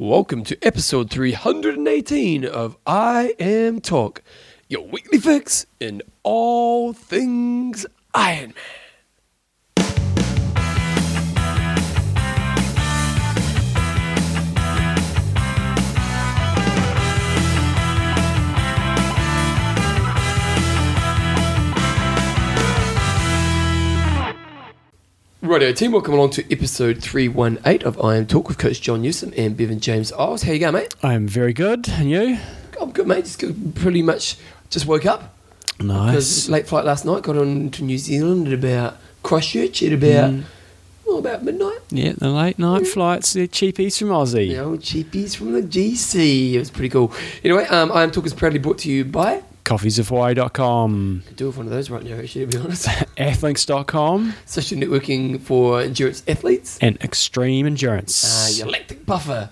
Welcome to episode 318 of IMTalk, your weekly fix in all things Iron Man. Righto team, welcome along to episode 318 of IMTalk with Coach John Newsom and Bevan James Eyles. How you going, mate? I'm very good. And you? I'm good, mate. Just good, pretty much just woke up. Nice. Because late flight last night, got on to New Zealand at about Christchurch at about, Mm. well, about midnight. Yeah, the late night flights, the cheapies from Aussie. You know, cheapies from the GC. It was pretty cool. Anyway, um, IMTalk is proudly brought to you by, Coffeesofhawaii.com, could do with one of those right now, actually, to be honest. Athlinks.com, Social networking for endurance athletes. and Extreme Uh, Endurance. your lactic buffer.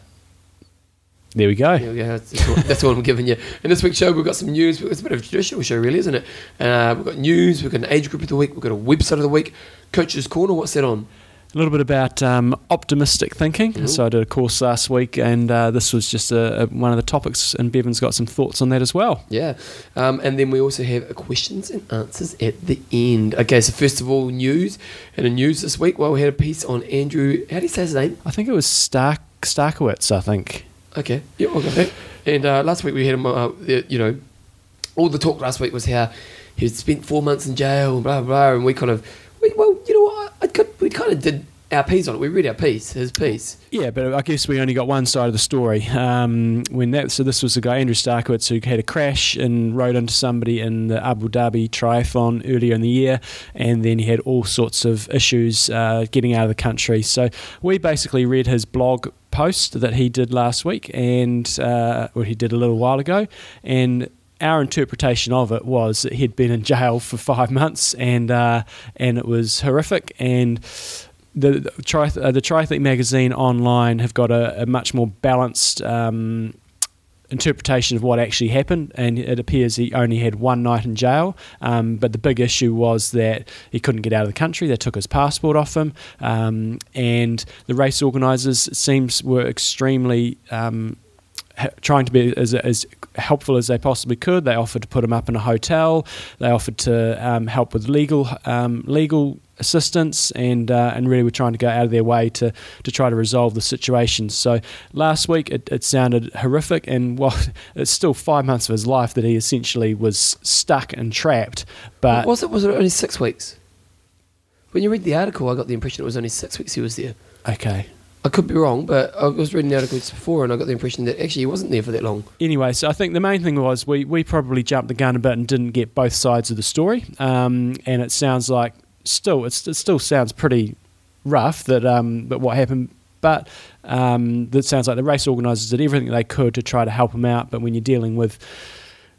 There we go. There we go. That's, all, that's all I'm giving you. In this week's show, we've got some news. It's a bit of a traditional show, really, isn't it? Uh, we've got news. We've got an age group of the week. We've got a website of the week. Coach's Corner. What's that on? A little bit about um, optimistic thinking. Mhm. So I did a course last week, and uh, this was just a, a, one of the topics, and Bevan's got some thoughts on that as well. Yeah. Um, and then we also have questions and answers at the end. Okay, so first of all, news. And in news this week, well, we had a piece on Andrew. How do you say his name? I think it was Stark Starkowitz, I think. Okay. Yeah, we'll. And uh, last week we had him, uh, you know, all the talk last week was how he spent four months in jail and blah, blah, blah. And we kind of, we, well, you know what? I, could, we kind of did our piece on it. We read our piece, his piece. Yeah, but I guess we only got one side of the story. Um, when that, so this was the guy Andrew Starkowitz who had a crash and rode into somebody in the Abu Dhabi triathlon earlier in the year, and then he had all sorts of issues uh, getting out of the country. So we basically read his blog post that he did last week, and uh, or he did a little while ago, and our interpretation of it was that he'd been in jail for five months, and uh, and it was horrific, and the uh, the Triathlete magazine online have got a, a much more balanced um, interpretation of what actually happened, and it appears he only had one night in jail. Um, but the big issue was that he couldn't get out of the country. They took his passport off him, um, and the race organisers it seems were extremely. Um, trying to be as, as helpful as they possibly could. They offered to put him up in a hotel. They offered to um, help with legal um, legal assistance, and uh, and really were trying to go out of their way to to try to resolve the situation. So last week it, it sounded horrific, and while it's still five months of his life that he essentially was stuck and trapped. But was it? Was it only six weeks? When you read the article, I got the impression it was only six weeks he was there. okay. I could be wrong, but I was reading the article before, and I got the impression that actually he wasn't there for that long. anyway, so I think the main thing was we, we probably jumped the gun a bit and didn't get both sides of the story. Um, and it sounds like still it still sounds pretty rough that um, that what happened. But um, that sounds like the race organisers did everything they could to try to help him out. But when you're dealing with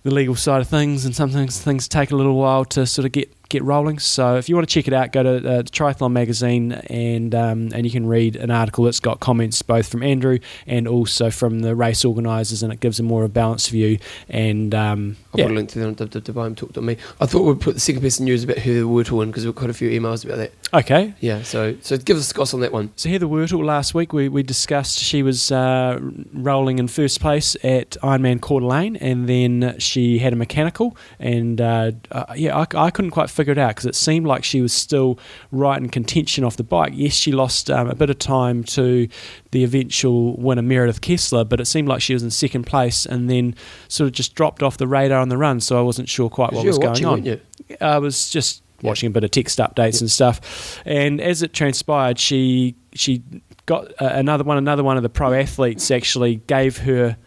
the legal side of things, and sometimes things take a little while to sort of get get rolling. So if you want to check it out, go to uh, Triathlon magazine and um, and you can read an article that's got comments both from Andrew and also from the race organisers, and it gives a more of a balanced view. And um, I'll yeah, put a link to that on www.talk.me. I thought we'd put the second piece of news about Heather Wurtele in because we've got quite a few emails about that. okay. Yeah, so so give us a goss on that one. So Heather Wurtele last week we, we discussed she was uh, rolling in first place at Ironman Coeur d'Alene and then she had a mechanical and uh, uh, yeah I, I couldn't quite figure it out because it seemed like she was still right in contention off the bike. Yes, she lost um, a bit of time to the eventual winner Meredith Kessler, but it seemed like she was in second place and then sort of just dropped off the radar on the run. So I wasn't sure quite what was going on. you? I was just watching a bit of text updates and stuff, and as it transpired, she she got uh, another one. Another one of the pro athletes actually gave her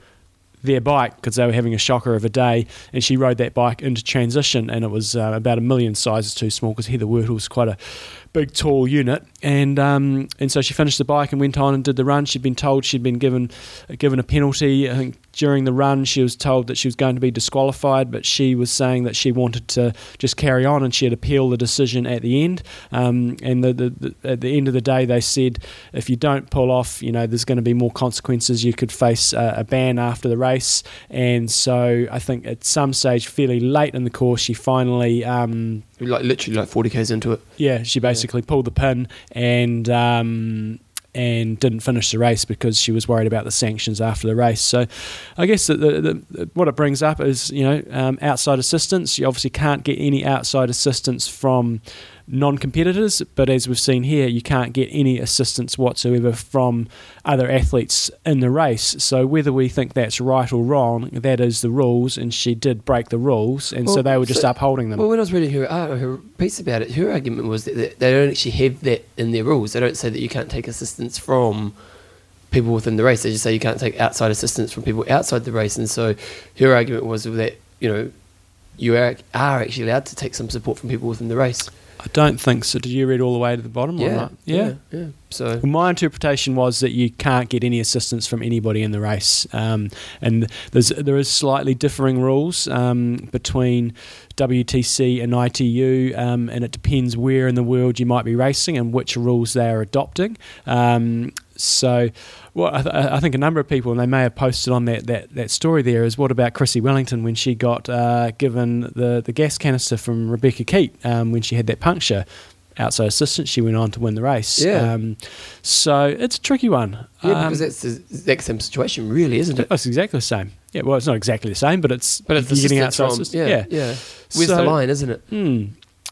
their bike because they were having a shocker of a day, and she rode that bike into transition, and it was uh, about a million sizes too small because Heather Wurtele was quite a big, tall unit, and um, and so she finished the bike and went on and did the run. She'd been told she'd been given given a penalty. I think during the run she was told that she was going to be disqualified, but she was saying that she wanted to just carry on, and she had appealed the decision at the end. Um, and the, the, the, at the end of the day, they said if you don't pull off, you know, there's going to be more consequences. You could face a, a ban after the race, and so I think at some stage, fairly late in the course, she finally. Um, Like literally like 40 k's into it. yeah, she basically pulled the pin and um, and didn't finish the race because she was worried about the sanctions after the race. So, I guess the, the, the, what it brings up is you know um, outside assistance. You obviously can't get any outside assistance from non-competitors, but as we've seen here, you can't get any assistance whatsoever from other athletes in the race. So whether we think that's right or wrong, that is the rules, and she did break the rules, and so they were just so- upholding them. Well, when I was reading her, uh, her piece about it, her argument was that they- they don't actually have that in their rules. They don't say that you can't take assistance from people within the race. They just say you can't take outside assistance from people outside the race. And so her argument was that, you know, you are, are actually allowed to take some support from people within the race. I don't think so. Did you read all the way to the bottom? or Yeah, not? yeah, yeah. So Well, my interpretation was that you can't get any assistance from anybody in the race, um, and there's there is slightly differing rules um, between WTC and ITU, um, and it depends where in the world you might be racing and which rules they are adopting. Um, so, well, I, th- I think a number of people, and they may have posted on that, that, that story there, is what about Chrissie Wellington when she got uh, given the, the gas canister from Rebecca Keat um, when she had that puncture? Outside assistance, she went on to win the race. Yeah. Um, so it's a tricky one. yeah, Um, because that's the exact same situation, really, isn't it? it's exactly the same. Yeah, well, it's not exactly the same, but it's But it's you're getting outside from, assistance. yeah, yeah. Where's So- the line, isn't it? Hmm.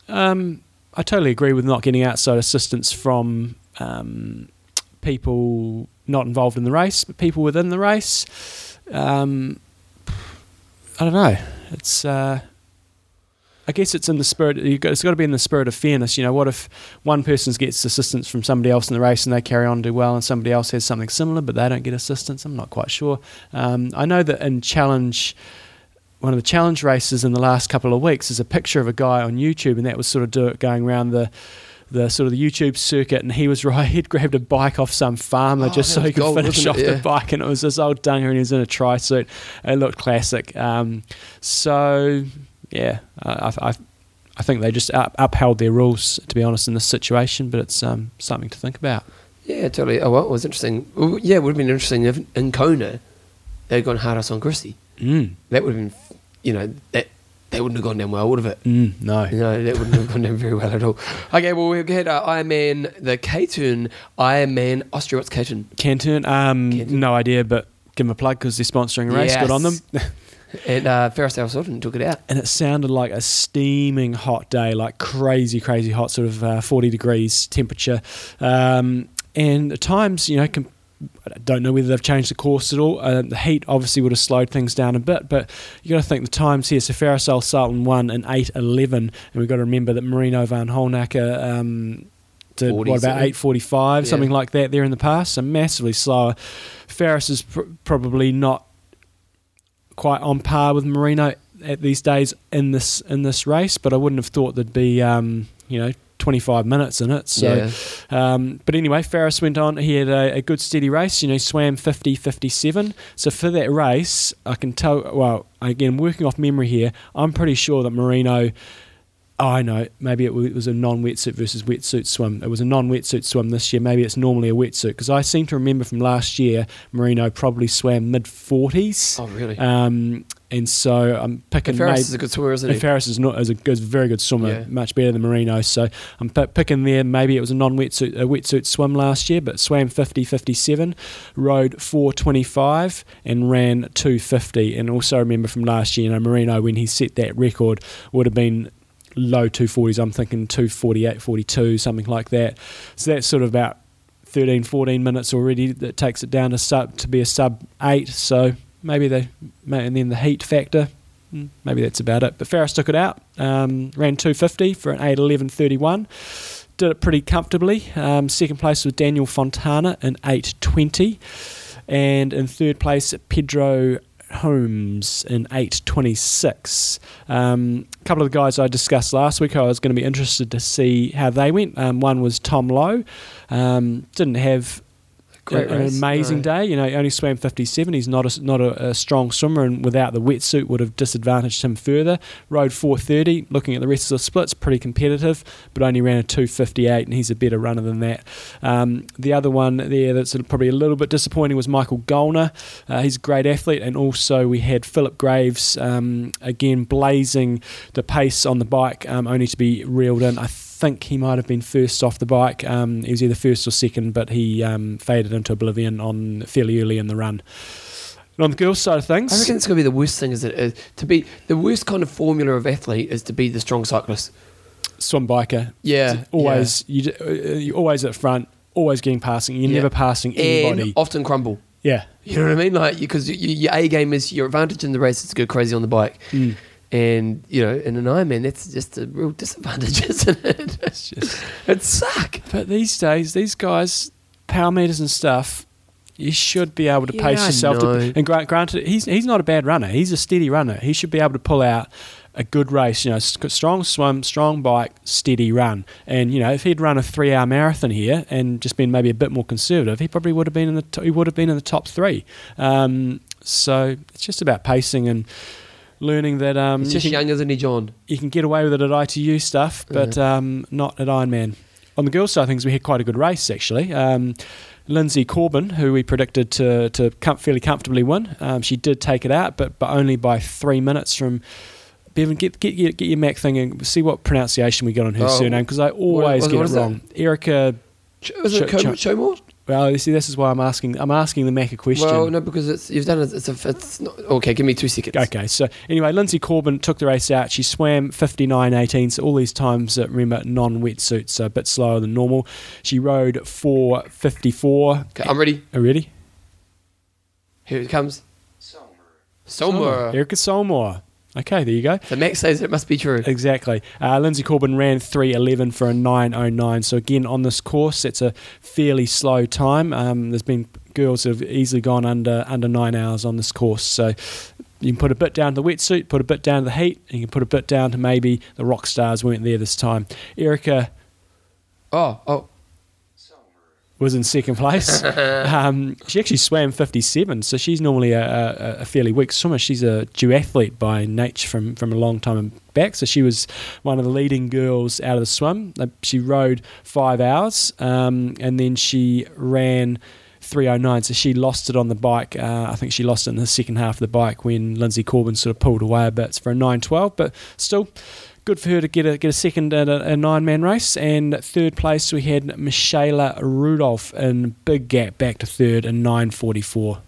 Um, I totally agree with not getting outside assistance from um, people not involved in the race, but people within the race. Um, I don't know. It's. Uh, I guess it's in the spirit. Got, it's got to be in the spirit of fairness. You know, what if one person gets assistance from somebody else in the race and they carry on and do well, and somebody else has something similar but they don't get assistance? I'm not quite sure. Um, I know that in challenge one of the challenge races in the last couple of weeks is a picture of a guy on YouTube, and that was sort of do going around the the sort of the YouTube circuit, and he was right. He'd grabbed a bike off some farmer Oh, just so he could gold, finish off it? the bike, and it was this old dunger, and he was in a tri suit. It looked classic. Um, so yeah, I, I, I think they just up, upheld their rules to be honest in this situation, but it's um, something to think about. Yeah, totally. Oh, well, it was interesting. Yeah, it would have been interesting if in Kona they'd gone hard on Chrissie. Mm. That would have been, you know, that that wouldn't have gone down well, would have it? Mm, no. No, that wouldn't have gone down very well at all. Okay, well, we had uh, Ironman, the K-Turn, Ironman Austria. What's K-Turn? Canton, um, Canton. no idea, but give them a plug because they're sponsoring a race. Good on them. And uh, Faris Al Sultan took it out. and it sounded like a steaming hot day, like crazy, crazy hot, sort of uh, 40 degrees temperature. Um, and at times, you know, com- I don't know whether they've changed the course at all. Uh, the heat obviously would have slowed things down a bit, but you got to think the times here. So Faris Al Sultan won in 8.11, and we've got to remember that Marino Vanhoenacker um, did 40 what about 8.45, Yeah. something like that there in the past, so massively slower. Faris is pr- probably not quite on par with Marino at these days in this in this race, but I wouldn't have thought there'd be um, you know 25 minutes in it. So, yeah. um, but anyway, Faris went on. He had a, a good steady race. You know, he swam 50, 57. So for that race, I can tell. Well, again, working off memory here, I'm pretty sure that Marino. Oh, I know. Maybe it was a non-wetsuit versus wetsuit swim. It was a non-wetsuit swim this year. Maybe it's normally a wetsuit because I seem to remember from last year Marino probably swam mid 40s. Oh, really? Um, and so I'm picking. and Faris maybe- is a good swimmer, isn't and he? Faris is not as a, is a very good swimmer, Yeah. much better than Marino. So I'm p- picking there. Maybe it was a non-wetsuit a wetsuit swim last year, but swam 50, 57, rode 425, and ran 250. And also remember from last year, you know, Marino when he set that record would have been low 240s. I'm thinking 248, 42, something like that. So that's sort of about 13, 14 minutes already. That takes it down to sub to be a sub eight. So maybe they, may- and then the heat factor. mm, Maybe that's about it. But Faris took it out. Um, ran 250 for an 8:11:31. Did it pretty comfortably. Um, second place was Daniel Fontana in 8:20, and in third place Pedro Holmes in 8:26. Um, a couple of the guys I discussed last week, I was going to be interested to see how they went. Um, one was Tom Lowe. Um, didn't have Great an race. amazing No. day. You know, he only swam 57. He's not a, not a, a strong swimmer, and without the wetsuit would have disadvantaged him further. Rode 430. Looking at the rest of the splits, pretty competitive, but only ran a 258, and he's a better runner than that. Um, the other one there that's probably a little bit disappointing was Michael Golner. Uh, he's a great athlete, and also we had Philip Graves um, again blazing the pace on the bike, um, only to be reeled in. I think he might have been first off the bike. Um, he was either first or second, but he um, faded into oblivion on fairly early in the run. And on the girls' side of things, I reckon it's going to be the worst thing. Is it is to be the worst kind of formula of athlete is to be the strong cyclist. swim biker. Yeah, always you j- uh, you're always at front, always getting passing. You're Yeah. never passing anybody. and often crumble. yeah, You know what I mean? Like because you, you, your A game is your advantage in the race is to go crazy on the bike, Mm. And you know in an Ironman that's just a real disadvantage, isn't it? it's just. it suck. But these days, these guys, power meters and stuff, you should be able to Yeah, pace yourself. To, and gra- granted, he's he's not a bad runner. He's a steady runner. He should be able to pull out a good race. You know, strong swim, strong bike, steady run. And you know, if he'd run a three-hour marathon here and just been maybe a bit more conservative, he probably would have been in the to- he would have been in the top three. Um, so it's just about pacing and. Learning that um, He's you just can- young, isn't he, John? you can get away with it at ITU stuff, but um, not at Ironman. On the girls' side of things, we had quite a good race actually. Um, Linsey Corbin, who we predicted to to com- fairly comfortably win, um, she did take it out, but but only by three minutes from. Bevan, get get your, get your Mac thing and see what pronunciation we got on her Oh, surname because I always what- get what it is that? wrong. Erica. Sh- Isn't it Ch- ch- Showmore? Well, you see, this is why I'm asking. I'm asking the Mac a question. Well, no, because it's you've done it. It's a. It's not, okay. Give me two seconds. Okay, so anyway, Linsey Corbin took the race out. She swam 59.18, so all these times, uh, remember, non-wetsuits, so a bit slower than normal. She rode 4.54. Okay, I'm ready. Are you ready? Here it comes. Somewhere. Erica Solmore. Okay, there you go. The Max says it must be true. Exactly. Uh, Linsey Corbin ran 3.11 for a 9.09. So, again, on this course, it's a fairly slow time. Um, there's been girls that have easily gone under under nine hours on this course. So, you can put a bit down to the wetsuit, put a bit down to the heat, and you can put a bit down to maybe the rock stars weren't there this time. Erica Oh, oh. Was in second place. um, she actually swam 57, so she's normally a, a, a fairly weak swimmer. She's a duathlete by nature from, from a long time back, so she was one of the leading girls out of the swim. Uh, She rode five hours, um, and then she ran 309, so she lost it on the bike. Uh, I think she lost it in the second half of the bike when Linsey Corbin sort of pulled away a bit for a 912, but still good for her to get a get a second at a, a nine man race. And third place we had Michaela Rudolph in big gap back to third in nine forty four.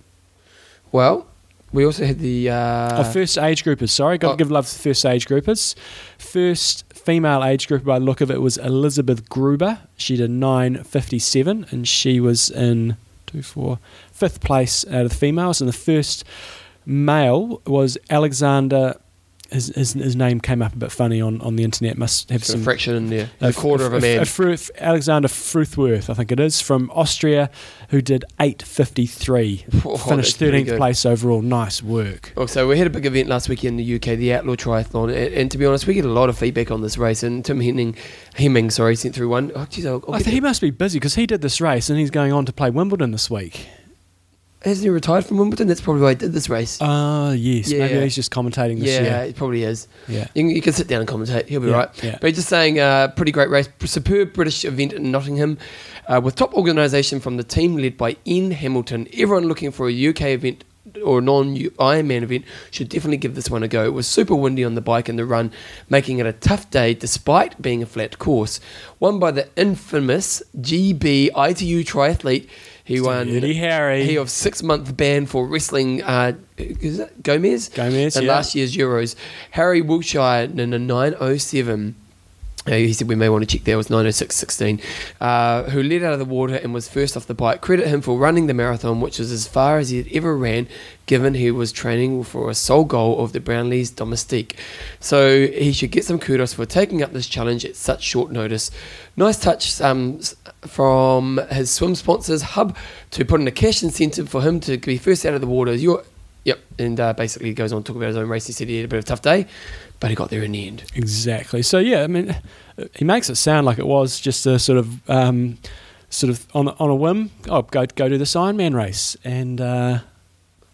Well, we also had the. Uh, oh, first age groupers. Sorry, got oh. to give love to the first age groupers. First female age grouper by the look of it was Elizabeth Gruber. She did nine fifty seven, and she was in two four fifth place out of the females. And the first male was Alexander. His, his, his name came up a bit funny on, on the internet. Must have some some fraction in there. a A quarter of a man. Fruth- Alexander Fruthworth, I think it is, from Austria, who did 8.53. Oh, Finished 13th place overall. Nice work. Oh, so we had a big event last week in the UK, the Outlaw Triathlon, and, and to be honest, we get a lot of feedback on this race. And Tim Hemming, Hemming, sorry, sent through one. Oh, geez, I'll, I'll I think he must be busy because he did this race and he's going on to play Wimbledon this week. Hasn't he retired from Wimbledon? That's probably why he did this race. Ah, yes. Maybe Yeah. he's just commentating this yeah, year. it probably is. Yeah. You can, you can sit down and commentate. He'll be Yeah, right. yeah. But he's just saying, uh, pretty great race. Superb British event in Nottingham uh, with top organisation from the team led by Ian Hamilton. Everyone looking for a UK event or a non Ironman event should definitely give this one a go. It was super windy on the bike and the run, making it a tough day despite being a flat course. Won by the infamous GB ITU triathlete. He won. Eddie Harry. He of six month ban for wrestling. Uh, is it Gomez? Gomez, in yeah. last year's Euros. Harry Wiltshire in a 907. Uh, he said we may want to check there. Was 906.16. Uh, who led out of the water and was first off the bike. Credit him for running the marathon, which was as far as he had ever ran, given he was training for a sole goal of the Brownlees domestique. So he should get some kudos for taking up this challenge at such short notice. Nice touch um, from his swim sponsors, Hub, to put in a cash incentive for him to be first out of the water. Yep, and uh, basically goes on to talk about his own race. He said he had a bit of a tough day, but he got there in the end. Exactly. So yeah, I mean, he makes it sound like it was just a sort of, um, sort of on on a whim. Oh, go go do this Ironman race, and uh,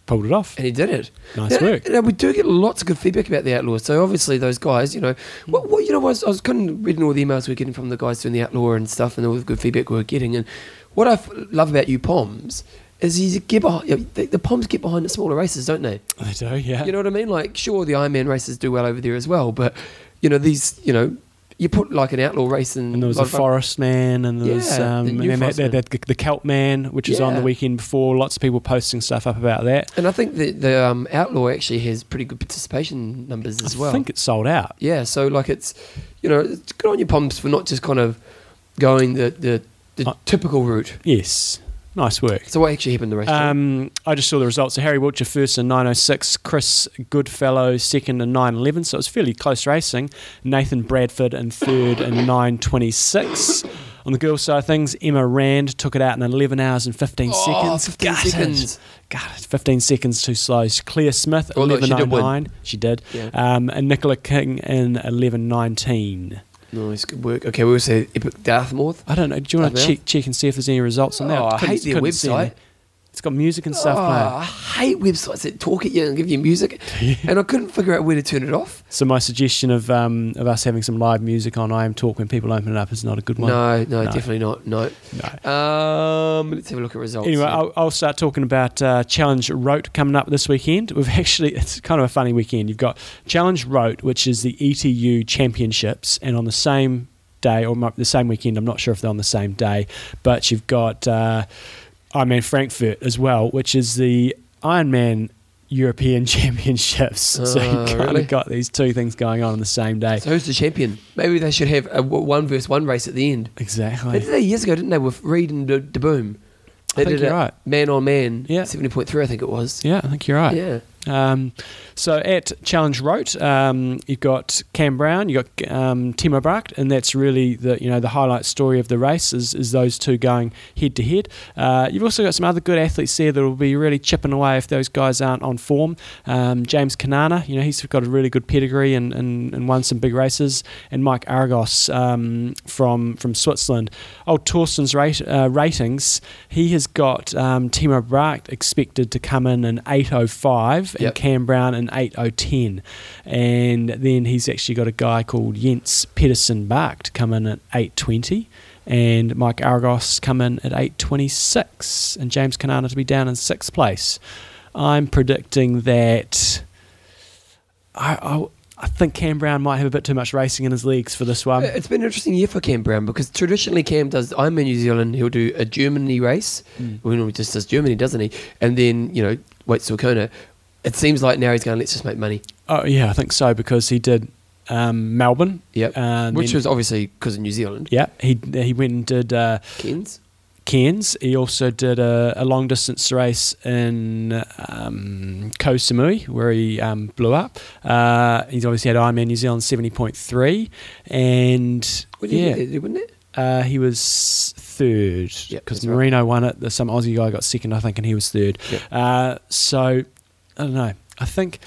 pulled it off. And he did it. Nice Now- work. Now, we do get lots of good feedback about the Outlaw. So obviously those guys, you know, what, what you know, I was, I was kind of reading all the emails we are getting from the guys doing the Outlaw and stuff, and all the good feedback we are getting. And what I f- love about you Poms is you get behind, you know, the, the Poms get behind the smaller races, don't they? They do, yeah. You know what I mean? Like, sure, the Ironman races do well over there as well, but you know these, you know, you put like an outlaw race in. And there was a Forest Man, and there was Yeah, the um, new and then that, Man. that, that, the Celt Man, which is on the weekend before. Lots of people posting stuff up about that. And I think the the um, outlaw actually has pretty good participation numbers as I well. I think it's sold out. yeah, so like it's, you know, it's good on your pumps for not just kind of going the the, the Uh, typical route. Yes, nice work. So what actually happened the race? John? Um, I just saw the results. So Harry Wiltshire first in 9.06, Chris Goodfellow second in 9.11, so it was fairly close racing. Nathan Bradford in third in 9.26. On the girls' side of things, Emma Rand took it out in 11 hours and 15 Oh, seconds. 15 Gutted. seconds. God, 15 seconds too slow. Claire Smith, Oh, look, she did 11.09. She did. Yeah. Um, and Nicola King in 11.19. nice, good work. Okay, we also Dartmouth. I don't know. Do you want to check, check and see if there's any results on that? Oh, I Couldn't- hate their couldn't see any. website. It's got music and stuff oh, playing. I hate websites that talk at you and give you music, and I couldn't figure out where to turn it off. So my suggestion of um, of us having some live music on IMTalk when people open it up is not a good one. No, no, No. definitely not. No. No. Um, let's have a look at results. Anyway. I'll, I'll start talking about uh, Challenge Roth coming up this weekend. We've actually, it's kind of a funny weekend. You've got Challenge Roth, which is the ETU Championships, and on the same day, or the same weekend, I'm not sure if they're on the same day, but you've got uh, Ironman Frankfurt as well, which is the Ironman European Championships. so Ah, you've kind really? of got these two things going on on the same day. so who's the champion? Maybe they should have a one versus one race at the end. They Exactly. did that years ago, didn't they, with Reid and De, De Boom? They I think did you're it right. man on man, Yeah. 70.3, I think it was. Yeah, I think you're right. Yeah. Um, so at Challenge Roth, um, you've got Cam Brown, you've got um, Timo Bracht, and that's really the you know the highlight story of the race is, is those two going head to head. Uh, You've also got some other good athletes there that will be really chipping away if those guys aren't on form. Um, James Cunnama, you know he's got a really good pedigree and, and, and won some big races, and Mike Aigroz um, from from Switzerland. Old Thorsten's rate, uh, ratings, he has got um, Timo Bracht expected to come in in 805 and Cam Brown in 8010. And then he's actually got a guy called Jens Pedersen Bach to come in at 820 and Mike Aigroz come in at 826 and James Cunnama to be down in sixth place. I'm predicting that I, I, I think Cam Brown might have a bit too much racing in his legs for this one. It's been an interesting year for Cam Brown because traditionally Cam does I'm in New Zealand, he'll do a Germany race. Mm. Well, he normally just does Germany, doesn't he? And then, you know, waits till Kona. It seems like now he's going, let's just make money. Oh yeah, I think so because he did um, Melbourne. Yep. and Which was obviously because of New Zealand. yeah. He he went and did uh, Cairns. Cairns. He also did a, a long distance race in um, Koh Samui where he um, blew up. Uh, he's obviously had Ironman New Zealand seventy point three, and yeah, it, wouldn't it? uh, he was third Yep, because right. Marino won it. Some Aussie guy got second, I think, and he was third. Yep. Uh, so I don't know. I think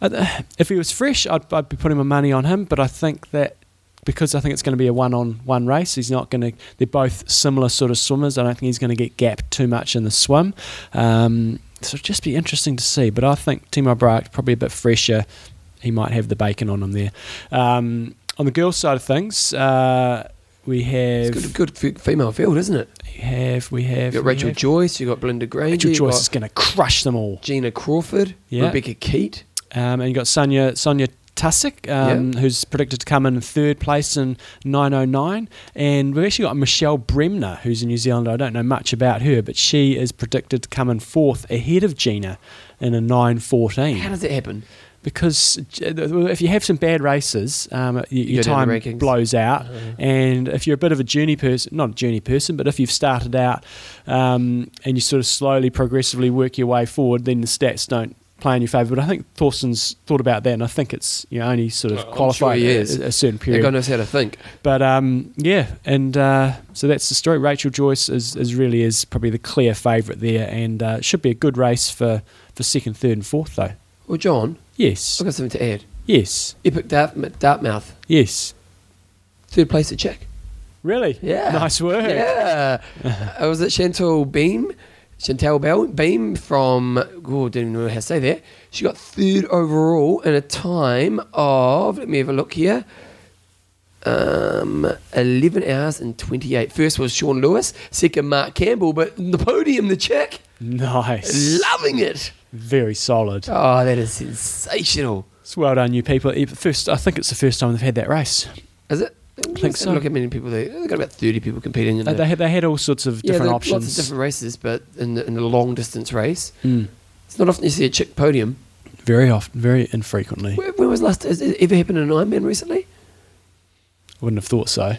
if he was fresh, I'd, I'd be putting my money on him. But I think that because I think it's going to be a one-on-one race, he's not going to. They're both similar sort of swimmers. I don't think he's going to get gapped too much in the swim. Um, so it'd just be interesting to see. But I think Timo Bracht probably a bit fresher. He might have the bacon on him there. Um, on the girls' side of things, uh, we have It's good, good female field, isn't it? we have we have You've got Rachel have- Joyce, you've got Belinda Granger, Rachel Joyce is going to crush them all. Gina Crawford, Yeah. Rebecca Keat. Um, and you got Sonia Sonia Tusick, um, who's predicted to come in third place in 909. And we've actually got Michelle Bremner, who's a New Zealander. I don't know much about her, but she is predicted to come in fourth ahead of Gina in a 914. How does that happen? Because if you have some bad races, um, your time blows out. Uh, And if you're a bit of a journey person, not a journey person, but if you've started out um, and you sort of slowly, progressively work your way forward, then the stats don't play in your favour. But I think Thorsten's thought about that, and I think it's you know only sort of sure qualified he a, a certain period. guy knows how to think. But um, yeah, and uh, so that's the story. Rachel Joyce is, is really is probably the clear favourite there, and uh, it should be a good race for, for second, third, and fourth though. Well, John, Yes, I've got something to add. yes, Epic Dart- Dartmouth, yes. third place at check. Really? Yeah. Nice work. Yeah. I was at Chantal Beam? Chantal Bell Beam from, oh, didn't even know how to say that. She got third overall in a time of, let me have a look here, um, 11 hours and 28. First was Sean Lewis, second Mark Campbell, but the podium, the check, Nice. loving it. Very solid. Oh, that is sensational. It's well done, you people. First, I think it's the first time they've had that race. Is it? don't think so. Look at many people they they've got about thirty people competing in They, they, had, they had all sorts of different are options. lots of different races, but in the, in the long distance race, Mm. it's not often you see a chick podium. Very often, very infrequently. When, when was last? Has it ever happened in an Ironman recently? I wouldn't have thought so.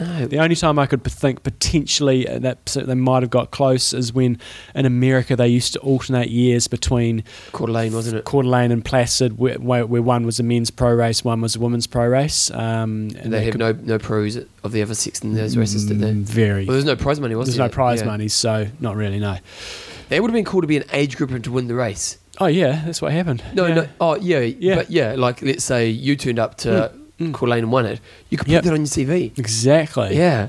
No. The only time I could think potentially uh, that they might have got close is when in America they used to alternate years between Coeur d'Alene, wasn't it? Coeur d'Alene and Placid, where, where, one was a men's pro race, one was a women's pro race. Um, And they have no no pros of the other six in those races, did they? Mm, Very. Well, there's no prize money, was There's there? There's no prize Yeah. money, so not really. No. They would have been cool to be an age grouper to win the race. Oh yeah, that's what happened. No, yeah. no. Oh, yeah, Yeah. But yeah, like let's say you turned up to Mm. Coeur d'Alene and won it. You could put Yep. that on your CV. Exactly. Yeah.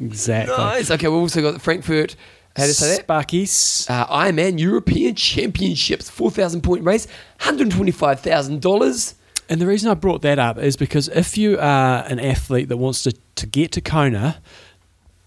Exactly. Nice. Okay, we've also got the Frankfurt. How to say that? Sparkies. Uh, Ironman European Championships, 4,000 point race, $125,000. And the reason I brought that up is because if you are an athlete that wants to, to get to Kona,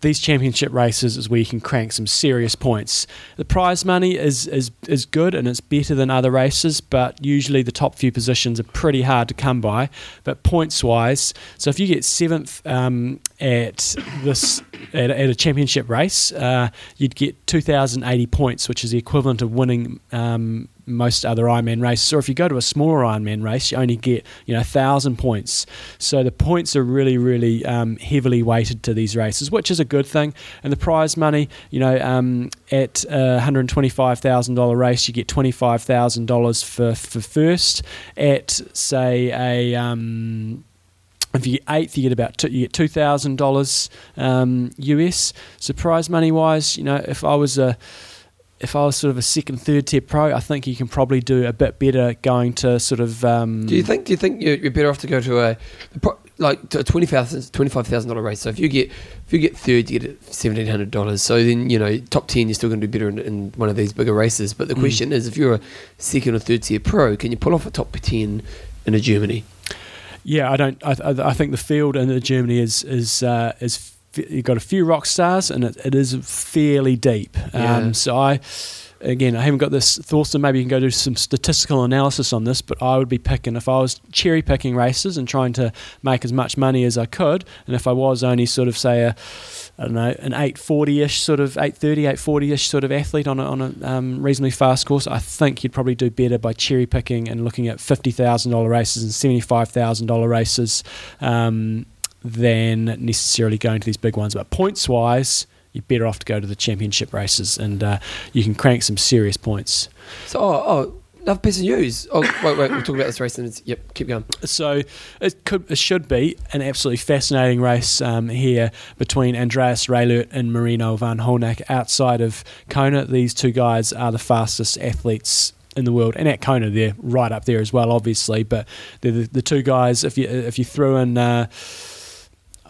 these championship races is where you can crank some serious points. The prize money is, is, is good and it's better than other races, but usually the top few positions are pretty hard to come by. But points wise, so if you get seventh um, at this at, at a championship race, uh, you'd get 2,080 points, which is the equivalent of winning um, most other Ironman races. Or if you go to a smaller Ironman race, you only get you know thousand points. So the points are really, really um, heavily weighted to these races, which is a good thing. And the prize money, you know, um, at a hundred twenty-five thousand dollar race, you get twenty-five thousand dollars for for first. At say a um, if you get eighth, you get about two, you get two thousand dollars um, US. So prize money wise, you know, if I was a if I was sort of a second, third tier pro, I think you can probably do a bit better going to sort of. Um, Do you think? Do you think you're, better off to go to a like to a twenty thousand twenty five thousand dollar race? So if you get if you get third, you get seventeen hundred dollars. So then you know top ten, you're still going to do better in, in one of these bigger races. But the Mm. question is, if you're a second or third tier pro, can you pull off a top ten in a Germany? Yeah, I don't. I, I, I think the field in Germany is is uh, is you've got a few rock stars and it, it is fairly deep. Yeah. Um, so I. Again, I haven't got this. Thorsten, maybe you can go do some statistical analysis on this, but I would be picking if I was cherry picking races and trying to make as much money as I could, and if I was only sort of say a, I don't know, an 840-ish sort of 830, 840-ish sort of athlete on a, on a um, reasonably fast course, I think you'd probably do better by cherry picking and looking at $50,000 races and $75,000 races um, than necessarily going to these big ones. But points-wise, you're better off to go to the championship races and uh, you can crank some serious points. So oh, oh another piece of news. Oh wait wait, we'll talk about this race and it's, yep, keep going. So it could, it should be an absolutely fascinating race um, here between Andreas Raelert and Marino van Holnack outside of Kona. These two guys are the fastest athletes in the world, and at Kona they're right up there as well, obviously. But they're the, the two guys. If you if you threw in uh,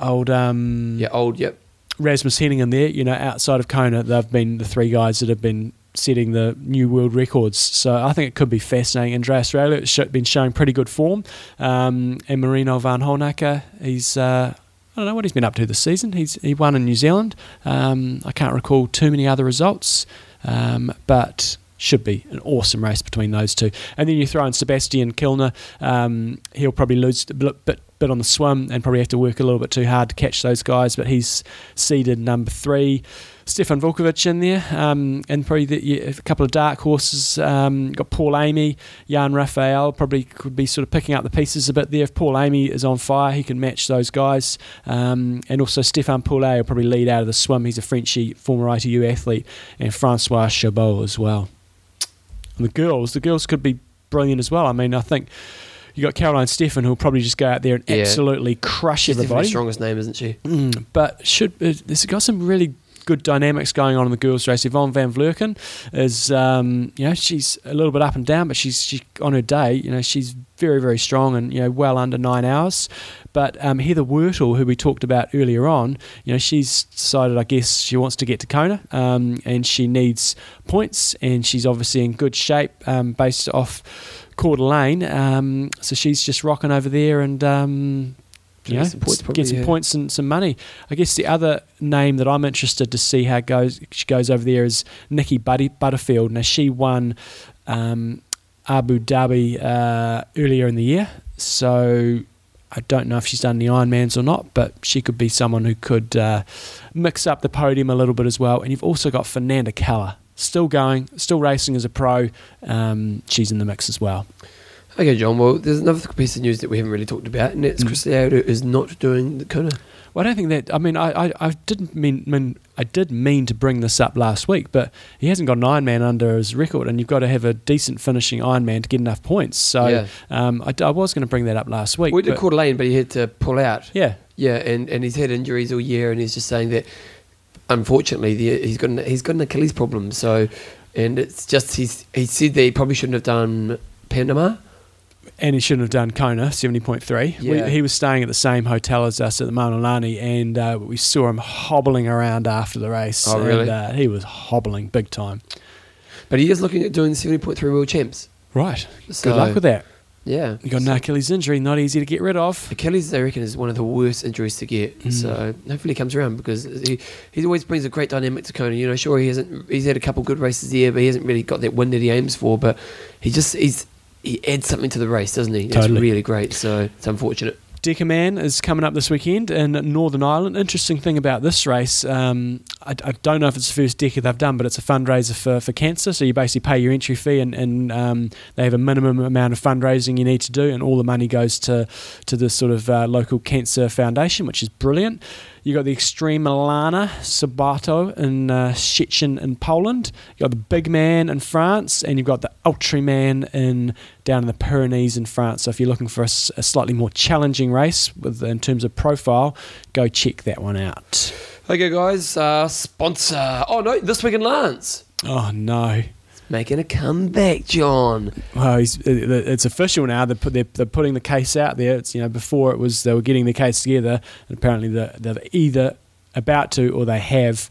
old um, Yeah, old. Yep. Rasmus Henning in there, you know, outside of Kona, they've been the three guys that have been setting the new world records. So I think it could be fascinating. Andreas Raelert has been showing pretty good form. Um, and Marino Vanhoenacker, he's. Uh, I don't know what he's been up to this season. He's he won in New Zealand. Um, I can't recall too many other results, um, but should be an awesome race between those two. And then you throw in Sebastian Kienle. Um, he'll probably lose a bit, bit on the swim and probably have to work a little bit too hard to catch those guys. But he's seeded number three. Stefan Vukovic in there, um, and probably the, yeah, a couple of dark horses. Um, got Paul Amey, Jan Raphael, probably could be sort of picking up the pieces a bit there. If Paul Amey is on fire, he can match those guys. Um, and also Stefan Poulet will probably lead out of the swim. He's a Frenchy former ITU athlete, and Francois Chabot as well. And the girls, the girls could be brilliant as well. I mean, I think you got Caroline Steffen who'll probably just go out there and Yeah. absolutely crush She's the everybody. strongest name, isn't she? Mm, but should uh, there's got some really good dynamics going on in the girls' race. Yvonne van Vlerken is, um, you know, she's a little bit up and down, but she's she, on her day, you know, she's very very strong and you know well under nine hours. But um, Heather Wurtele, who we talked about earlier on, you know, she's decided, I guess, she wants to get to Kona, um, and she needs points, and she's obviously in good shape um, based off Coeur d'Alene. Um, so she's just rocking over there and. Um, you know, Get some points, probably, get some yeah. points and some money. I guess the other name that I'm interested to see how goes she goes over there is Nikki Buddy, Butterfield. Now she won um, Abu Dhabi uh, earlier in the year, so I don't know if she's done the Ironmans or not, but she could be someone who could uh, mix up the podium a little bit as well. And you've also got Fernanda Keller, still going, still racing as a pro. Um, she's in the mix as well. Okay, John. Well, there's another piece of news that we haven't really talked about, and it's Mm. Chris Lieto is not doing the Kona. Well, I don't think that. I mean, I, I, I didn't mean, mean I did mean to bring this up last week, but he hasn't got an Ironman under his record, and you've got to have a decent finishing Ironman to get enough points. So Yeah. um, I, I was going to bring that up last week. We did Coeur d'Alene, but he had to pull out. yeah, Yeah, and, and he's had injuries all year, and he's just saying that unfortunately the, he's got an, he's got an Achilles problem. So, and it's just he's he said that he probably shouldn't have done Panama. and he shouldn't have done Kona seventy point three. Yeah. He was staying at the same hotel as us at the Maunalani, and uh, we saw him hobbling around after the race. Oh, really? And, uh, he was hobbling big time. But he is looking at doing the seventy point three world champs. Right. So, Good luck with that. Yeah, You got an Achilles injury, not easy to get rid of. Achilles, I reckon, is one of the worst injuries to get. Mm. So hopefully he comes around because he he always brings a great dynamic to Kona. You know, sure he hasn't he's had a couple good races there, but he hasn't really got that win that he aims for. But he just he's he adds something to the race, doesn't he? Totally. It's really great. So it's unfortunate. Decker Man is coming up this weekend in Northern Ireland. Interesting thing about this race, um, I, I don't know if it's the first Decker they've done, but it's a fundraiser for, for cancer. So you basically pay your entry fee, and, and um, they have a minimum amount of fundraising you need to do, and all the money goes to to this sort of uh, local cancer foundation, which is brilliant. You got the Extreme Milana Sabato in uh, Szczecin in Poland. You got the Big Man in France, and you've got the Ultraman in down in the Pyrenees in France. So if you're looking for a slightly more challenging race with in terms of profile, go check that one out. Okay, guys, uh, sponsor. Oh no, this week in Lance Oh no! Making a comeback, John. Well, he's, it- it- it's official now. They're, put, they're, they're putting the case out there. It's you know before it was they were getting the case together, and apparently they're, they're either about to or they have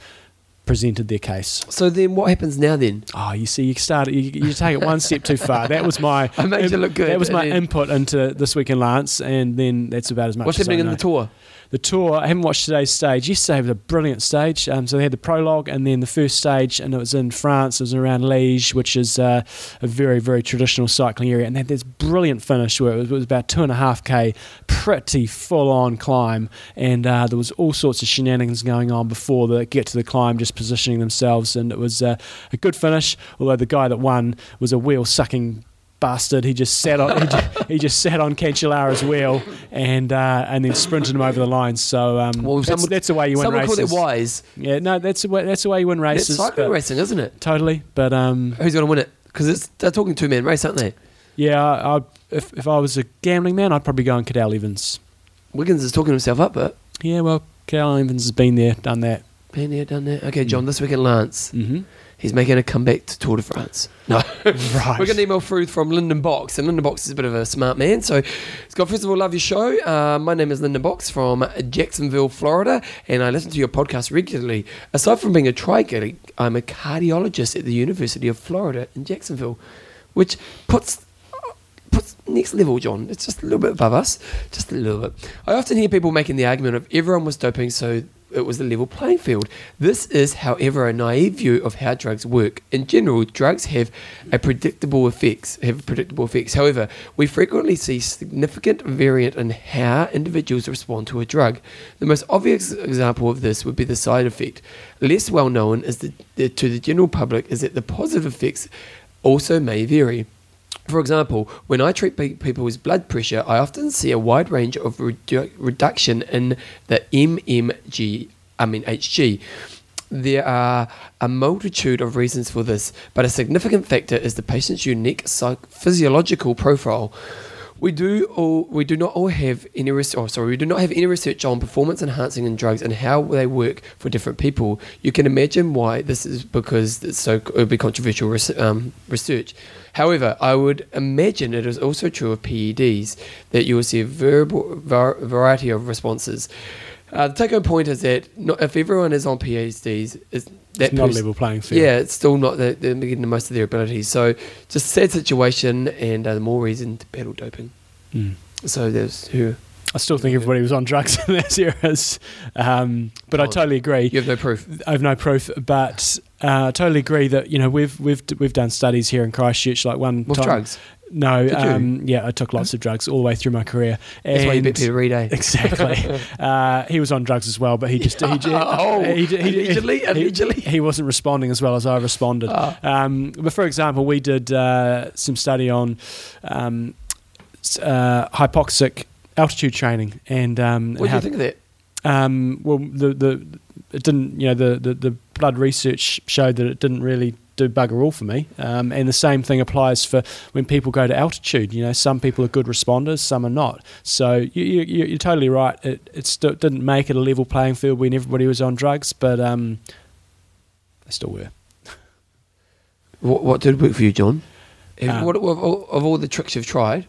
presented their case. So then, what happens now? Then Oh, you see, you start, You, you take it one step too far. That was my. I made you look good, That was my then- input into this week in Lance, and then that's about as much. what's as I happening in the tour? The tour. I haven't watched today's stage. Yesterday was a brilliant stage. Um, so they had the prologue and then the first stage, and it was in France. It was around Liège, which is uh, a very, very traditional cycling area. And they had this brilliant finish where it was, it was about two and a half k, pretty full on climb, and uh, there was all sorts of shenanigans going on before they get to the climb, just positioning themselves, and it was uh, a good finish. Although the guy that won was a wheel sucking bastard. He just sat on he just, he just sat on Cancellara's wheel and uh, and then sprinted him over the line. So um, Well, that's, that's the way you win Someone called races. it wise. Yeah, no, that's the way, that's the way you win races. It's cycling racing, isn't it? Totally, but um, Who's going to win it? Because they're talking two man race, aren't they? yeah, I, I, if if I was a gambling man, I'd probably go on Cadel Evans. Wiggins is talking himself up, but Yeah, well, Cadel Evans has been there, done that. been here, done that. Okay, John, this week in Lance, Mm-hmm. He's making a comeback to Tour de France. No. Right. We're going to email through from Lyndon Box, and Lyndon Box is a bit of a smart man. So he's got, first of all, love your show. Uh, my name is Lyndon Box from Jacksonville, Florida, and I listen to your podcast regularly. Aside from being a triathlete, I'm a cardiologist at the University of Florida in Jacksonville, which puts puts next level, John. It's just a little bit above us, just a little bit. I often hear people making the argument of everyone was doping, so it was a level playing field. This is, however, a naive view of how drugs work. In general, drugs have a predictable effects. Have predictable effects. However, we frequently see significant variant in how individuals respond to a drug. The most obvious example of this would be the side effect. Less well known is the, the, to the general public is that the positive effects also may vary. For example, when I treat people with blood pressure, I often see a wide range of redu- reduction in the MMG, I mean HG. There are a multitude of reasons for this, but a significant factor is the patient's unique psych- physiological profile. We do all we do not all have any res- oh, sorry we do not have any research on performance enhancing in drugs and how they work for different people. You can imagine why this is because it's so it would be controversial res- um, research. However, I would imagine it is also true of PEDs that you will see a var- variety of responses. Uh, the take-home point is that not, if everyone is on PEDs, is that It's not a pers- level playing field. yeah, it's still not that they're getting the most of their abilities. So just sad situation and uh, more reason to battle doping. Mm. So there's who I still think everybody was on drugs in those eras, um, but I Oh, totally agree. you have no proof. I have no proof, but uh, I totally agree that you know we've we've we've done studies here in Christchurch, like one With time drugs. No, um, yeah, I took lots of drugs all the way through my career. That's why you And- bet Peter Reid, eh? Exactly. uh, he was on drugs as well, but he just he, Oh, he, he, allegedly, he, allegedly. he wasn't responding as well as I responded. Ah. Um, but for example, we did uh, some study on um, uh, hypoxic altitude training, and um, What do you think of that? um, well, the the it didn't you know the, the the blood research showed that it didn't really do bugger all for me. Um, and the same thing applies for when people go to altitude. You know, some people are good responders, some are not. So you, you, you- you're totally right. It it still didn't make it a level playing field when everybody was on drugs, but um, they still were. What, what did work for you, John? Um, what, of, of all the tricks you've tried,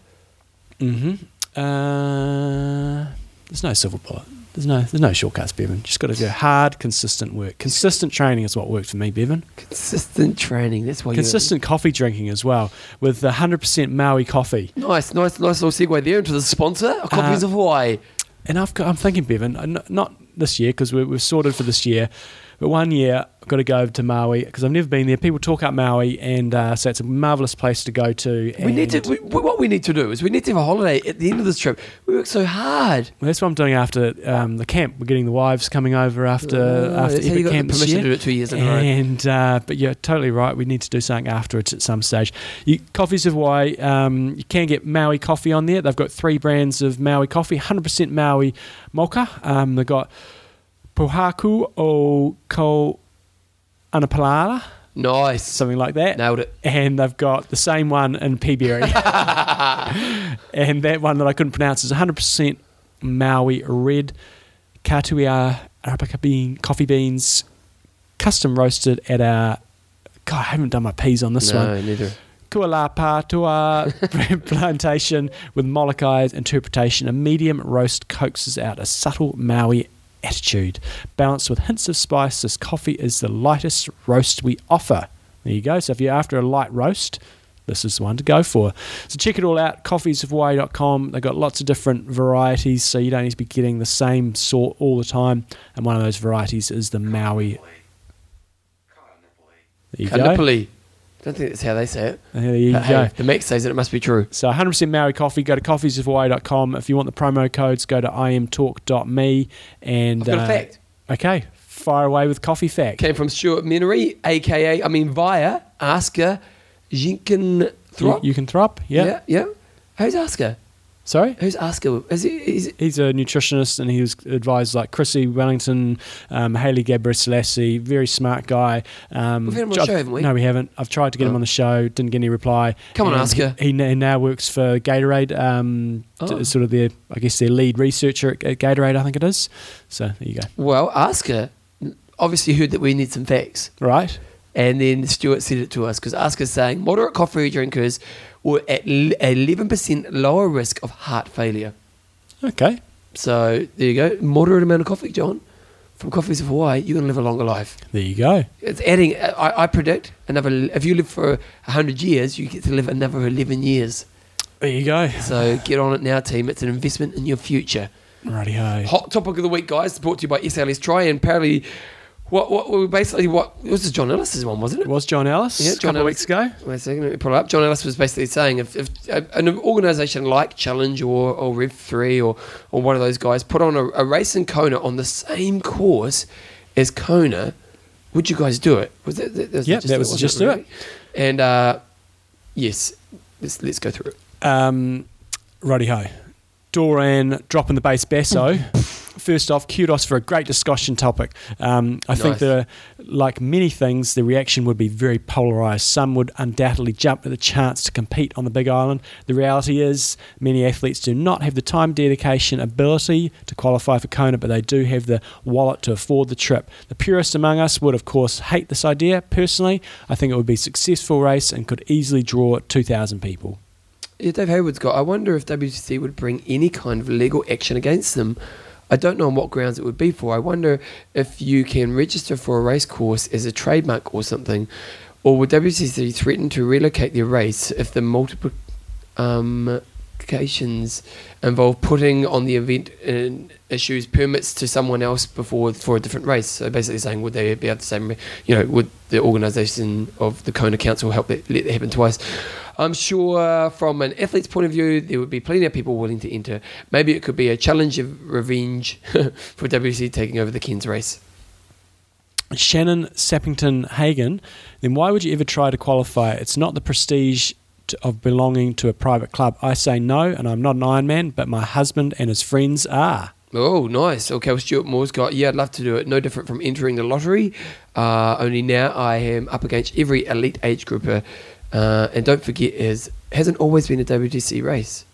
hmm Uh, there's no silver bullet. There's no there's no shortcuts, Bevan. Just got to do hard, consistent work. Consistent training is what worked for me, Bevan. consistent training. That's why Consistent coffee drinking as well, with the 100% Maui coffee. nice, nice, nice little segue there into the sponsor, Coffees Uh, of Hawaii. And I've got, I'm thinking, Bevan, uh, not this year because we're, we're sorted for this year, but one year I've got to go over to Maui because I've never been there. People talk up Maui, and uh, so it's a marvelous place to go to. We need to. We, what we need to do is we need to have a holiday at the end of this trip. We work so hard. Well, that's what I'm doing after um, the camp. We're getting the wives coming over after Oh, after that's Epic camp permission to do it two years in a row. And uh, but you're totally right. We need to do something afterwards at some stage. You, Coffees of Hawaii. Um, you can get Maui coffee on there. They've got three brands of Maui coffee. 100% Maui mocha. Um, they've got Pohaku o Ko Anapalala, Nice, something like that. nailed it. And they've got the same one in Peaberry. and that one that I couldn't pronounce is 100% Maui red Catuai Arabica bean, coffee beans, custom roasted at our. God, I haven't done my peas on this no, one. No, neither. Kualapatua plantation with Molokai's interpretation. A medium roast coaxes out a subtle Maui attitude. Balanced with hints of spice, this coffee is the lightest roast we offer. There you go. So if you're after a light roast, this is the one to go for. So check it all out, coffeesofhawaii.com. They've got lots of different varieties, so you don't need to be getting the same sort all the time. And one of those varieties is the Maui. There you go. I don't think that's how they say it. There you But go. hey, the Mac says it. It must be true. So 100% Maui coffee. Go to coffeesofhawaii.com. If you want the promo codes, go to imtalk.me. And I've got a uh, fact. Okay, fire away with coffee fact. Came from Stuart Menery, aka I mean via Asker Jinken You, you can throp. Yeah. yeah, yeah. Who's Asker? Sorry. Who's Asker? Is he? Is He's a nutritionist and he was advised like Chrissie Wellington, um, Haile Gebrselassie, very smart guy. Um, We've had him on the show, haven't we? No, we haven't. I've tried to get him Oh. on the show, didn't get any reply. Come on, Asker. He, he now works for Gatorade, um, Oh. sort of their, I guess, their lead researcher at, at Gatorade, I think it is. So there you go. well, Asker obviously heard that we need some facts. Right. And then Stuart said it to us because Asker's saying moderate coffee drinkers were at 11% lower risk of heart failure. Okay. So there you go. Moderate amount of coffee, John. From Coffees of Hawaii, you're going to live a longer life. There you go. It's adding, I, I predict, another, if you live for 100 years, you get to live another 11 years. There you go. So get on it now, team. It's an investment in your future. Righty ho. Hot topic of the week, guys, brought to you by SLS Tri. And apparently, what, what, what basically, what, it was John Ellis's one, wasn't it? It was John Ellis Yeah, a John couple of Ellis. weeks ago. Wait a second, let me pull it up. John Ellis was basically saying if, if uh, an organisation like Challenge or, or Rev3 or, or one of those guys put on a, a race in Kona on the same course as Kona, would you guys do it? Was that, that, that was the wasn't gist of it. really? And uh, yes, let's, let's go through it. Um, righty ho. Doran dropping the bass basso. First off, kudos for a great discussion topic. Um, I think that, like many things, the reaction would be very polarized. Some would undoubtedly jump at the chance to compete on the Big Island. The reality is, many athletes do not have the time, dedication, ability to qualify for Kona, but they do have the wallet to afford the trip. The purist among us would, of course, hate this idea. Personally, I think it would be a successful race and could easily draw 2,000 people. Yeah, Dave Hayward's got. I wonder if WTC would bring any kind of legal action against them. I don't know on what grounds it would be for. I wonder if you can register for a race course as a trademark or something, or would WCC threaten to relocate their race if the multiple um, involve putting on the event and issues permits to someone else before for a different race? So basically saying, would they be able to say, you know, would the organisation of the Kona Council help that, let that happen twice? I'm sure from an athlete's point of view, there would be plenty of people willing to enter. Maybe it could be a challenge of revenge for WC taking over the Cairns race. Shannon Sappington Hagen, then why would you ever try to qualify? It's not the prestige of belonging to a private club. I say no, and I'm not an Ironman, but my husband and his friends are. Oh, nice. Okay, well, Stuart Moore's got, yeah, I'd love to do it. No different from entering the lottery. Uh, only now I am up against every elite age grouper. Uh, and don't forget, it hasn't always been a WTC race.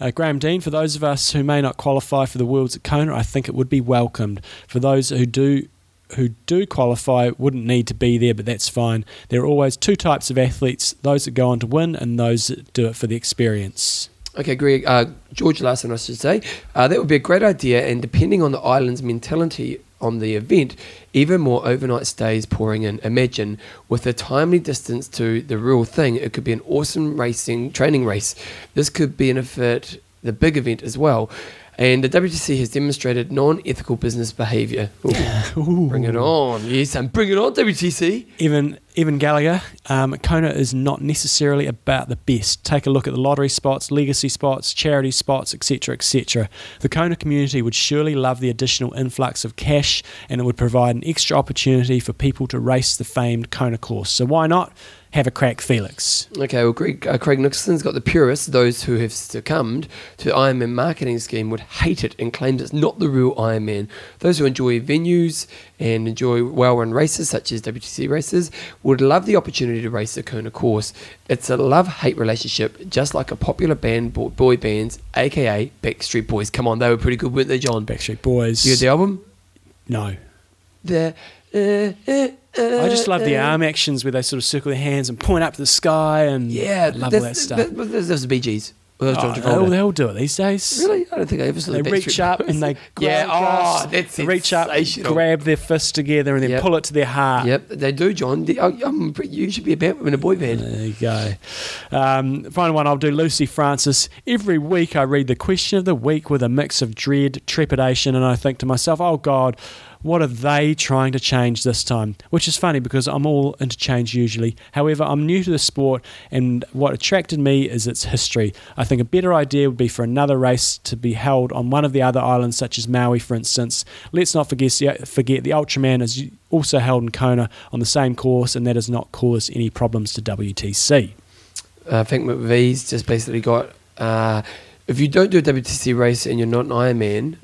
Uh, Graham Dean, for those of us who may not qualify for the Worlds at Kona, I think it would be welcomed. For those who do who do qualify wouldn't need to be there, but that's fine. There are always two types of athletes those that go on to win and those that do it for the experience. Okay, Greg, uh, George Larson, I should say. Uh, that would be a great idea, and depending on the island's mentality on the event, even more overnight stays pouring in. Imagine, with a timely distance to the real thing, it could be an awesome racing training race. This could benefit the big event as well. And the WTC has demonstrated non ethical business behaviour. Bring it on. Yes, and bring it on, WTC. Even even Gallagher, um, Kona is not necessarily about the best. Take a look at the lottery spots, legacy spots, charity spots, etc., etc. The Kona community would surely love the additional influx of cash, and it would provide an extra opportunity for people to race the famed Kona course. So why not? Have a crack, Felix. Okay, well, Greg, uh, Craig Nixon's got the purists, those who have succumbed to the Ironman marketing scheme would hate it and claim it's not the real Ironman. Those who enjoy venues and enjoy well run races, such as WTC races, would love the opportunity to race the Kona course. It's a love hate relationship, just like a popular band, boy bands, aka Backstreet Boys. Come on, they were pretty good, weren't they, John? Backstreet Boys. You heard the album? No. The. Uh, uh, I just love the arm actions where they sort of circle their hands and point up to the sky, and yeah, I love all that stuff. That, that, was the Bee Gees. Oh, they, all, they all do it these days. Really? I don't think I ever saw They reach up and they yeah. Oh, that's they reach up, grab their fists together, and then yep. pull it to their heart. Yep, they do, John. You should be a band in a boy band. There you go. Um, final one. I'll do Lucy Francis. Every week I read the question of the week with a mix of dread, trepidation, and I think to myself, "Oh God." What are they trying to change this time? Which is funny because I'm all into change usually. However, I'm new to the sport, and what attracted me is its history. I think a better idea would be for another race to be held on one of the other islands, such as Maui, for instance. Let's not forget, forget the Ultraman is also held in Kona on the same course, and that has not caused any problems to WTC. I think McVee's just basically got. Uh, if you don't do a WTC race and you're not an Ironman,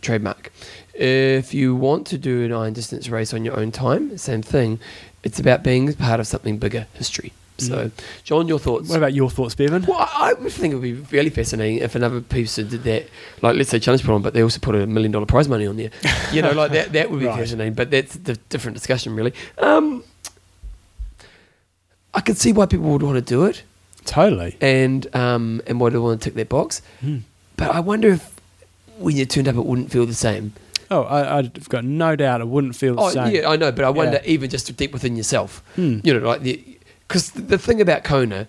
trademark. If you want to do an iron distance race on your own time, same thing. It's about being part of something bigger, history. So, mm. John, your thoughts? What about your thoughts, Bevan? Well, I would think it would be really fascinating if another person did that. Like, let's say Challenge Put on, but they also put a million dollar prize money on there. You know, like that. That would be right. fascinating. But that's the different discussion, really. Um, I could see why people would want to do it. Totally. And um, and why they want to tick that box. Mm. But I wonder if when you turned up, it wouldn't feel the same. Oh, I, have got no doubt it wouldn't feel the oh, same. Yeah, I know, but I wonder yeah. even just deep within yourself. Hmm. You know, like the because the thing about Kona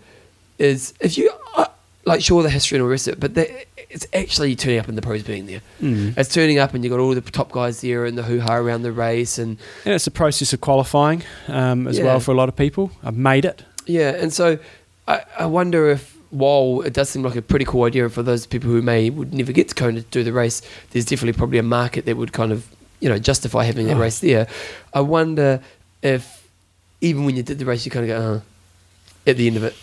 is if you uh, like sure the history and all the rest of it, but the, it's actually turning up and the pros being there. Mm. It's turning up and you've got all the top guys there and the hoo ha around the race and and it's a process of qualifying um, as yeah. well for a lot of people. I've made it. Yeah, and so I, I wonder if while it does seem like a pretty cool idea for those people who may would never get to Kona to do the race, there's definitely probably a market that would kind of you know justify having that oh. race there. I wonder if even when you did the race, you kind of go uh, at the end of it.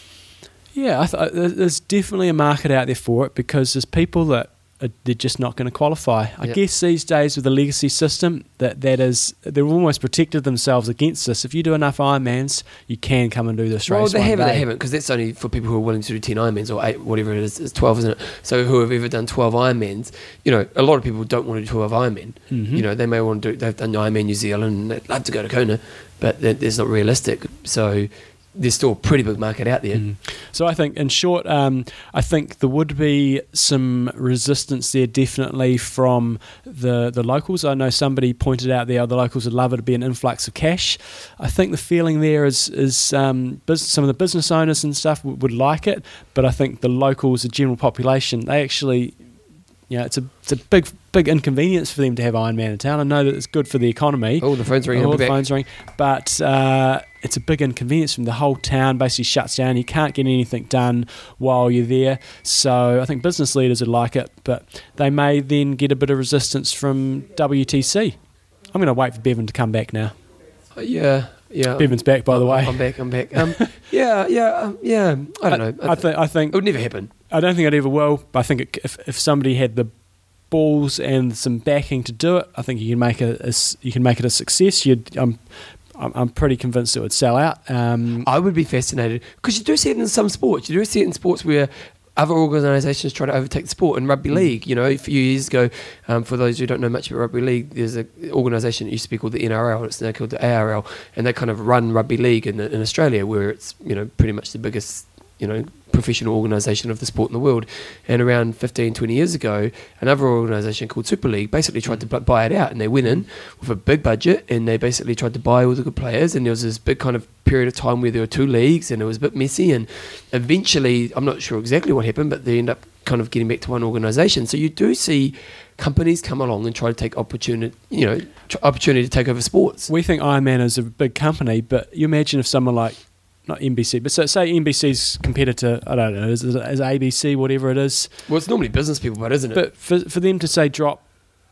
Yeah, th- there's definitely a market out there for it because there's people that they're just not going to qualify. I yep. guess these days with the legacy system, that that is they've almost protected themselves against this. If you do enough Ironmans, you can come and do this well, race. Well, they haven't. Day. They haven't because that's only for people who are willing to do ten Ironmans or eight, whatever it is. It's twelve, isn't it? So who have ever done twelve Ironmans? You know, a lot of people don't want to do twelve Ironman. Mm-hmm. You know, they may want to do. They've done Ironman New Zealand. and They'd love to go to Kona, but that's not realistic. So there's still a pretty big market out there. Mm. So I think, in short, um, I think there would be some resistance there, definitely from the the locals. I know somebody pointed out there the locals would love it to be an influx of cash. I think the feeling there is is um, business, some of the business owners and stuff would, would like it, but I think the locals, the general population, they actually You know, it's a it's a big big inconvenience for them to have Iron Man in town. I know that it's good for the economy. Oh, the phone's ringing. All the phones ring, but uh, it's a big inconvenience from the whole town. Basically, shuts down. You can't get anything done while you're there. So I think business leaders would like it, but they may then get a bit of resistance from WTC. I'm going to wait for Bevan to come back now. Uh, yeah, yeah. Bevan's back, by the way. I'm back. I'm back. Um, yeah, yeah, um, yeah. I don't know. I, I, th- I think it would never happen. I don't think it ever will. But I think it, if if somebody had the balls and some backing to do it, I think you can make it a, s- you can make it a success. You'd, I'm pretty convinced it would sell out. Um, I would be fascinated because you do see it in some sports. You do see it in sports where other organisations try to overtake the sport. In rugby league, you know, a few years ago, um, for those who don't know much about rugby league, there's an organisation that used to be called the NRL. It's now called the ARL, and they kind of run rugby league in, in Australia, where it's you know pretty much the biggest you know professional organisation of the sport in the world. And around 15, 20 years ago, another organisation called Super League basically tried to buy it out, and they went in with a big budget, and they basically tried to buy all the good players. And there was this big kind of period of time where there were two leagues, and it was a bit messy. And eventually, I'm not sure exactly what happened, but they end up kind of getting back to one organisation. So you do see companies come along and try to take opportunity, you know, opportunity to take over sports. we think Ironman is a big company, but you imagine if someone like not NBC, but so, say NBC's competitor, I don't know, is, ABC, whatever it is, Well, it's normally business people, but isn't it? but for for them to say drop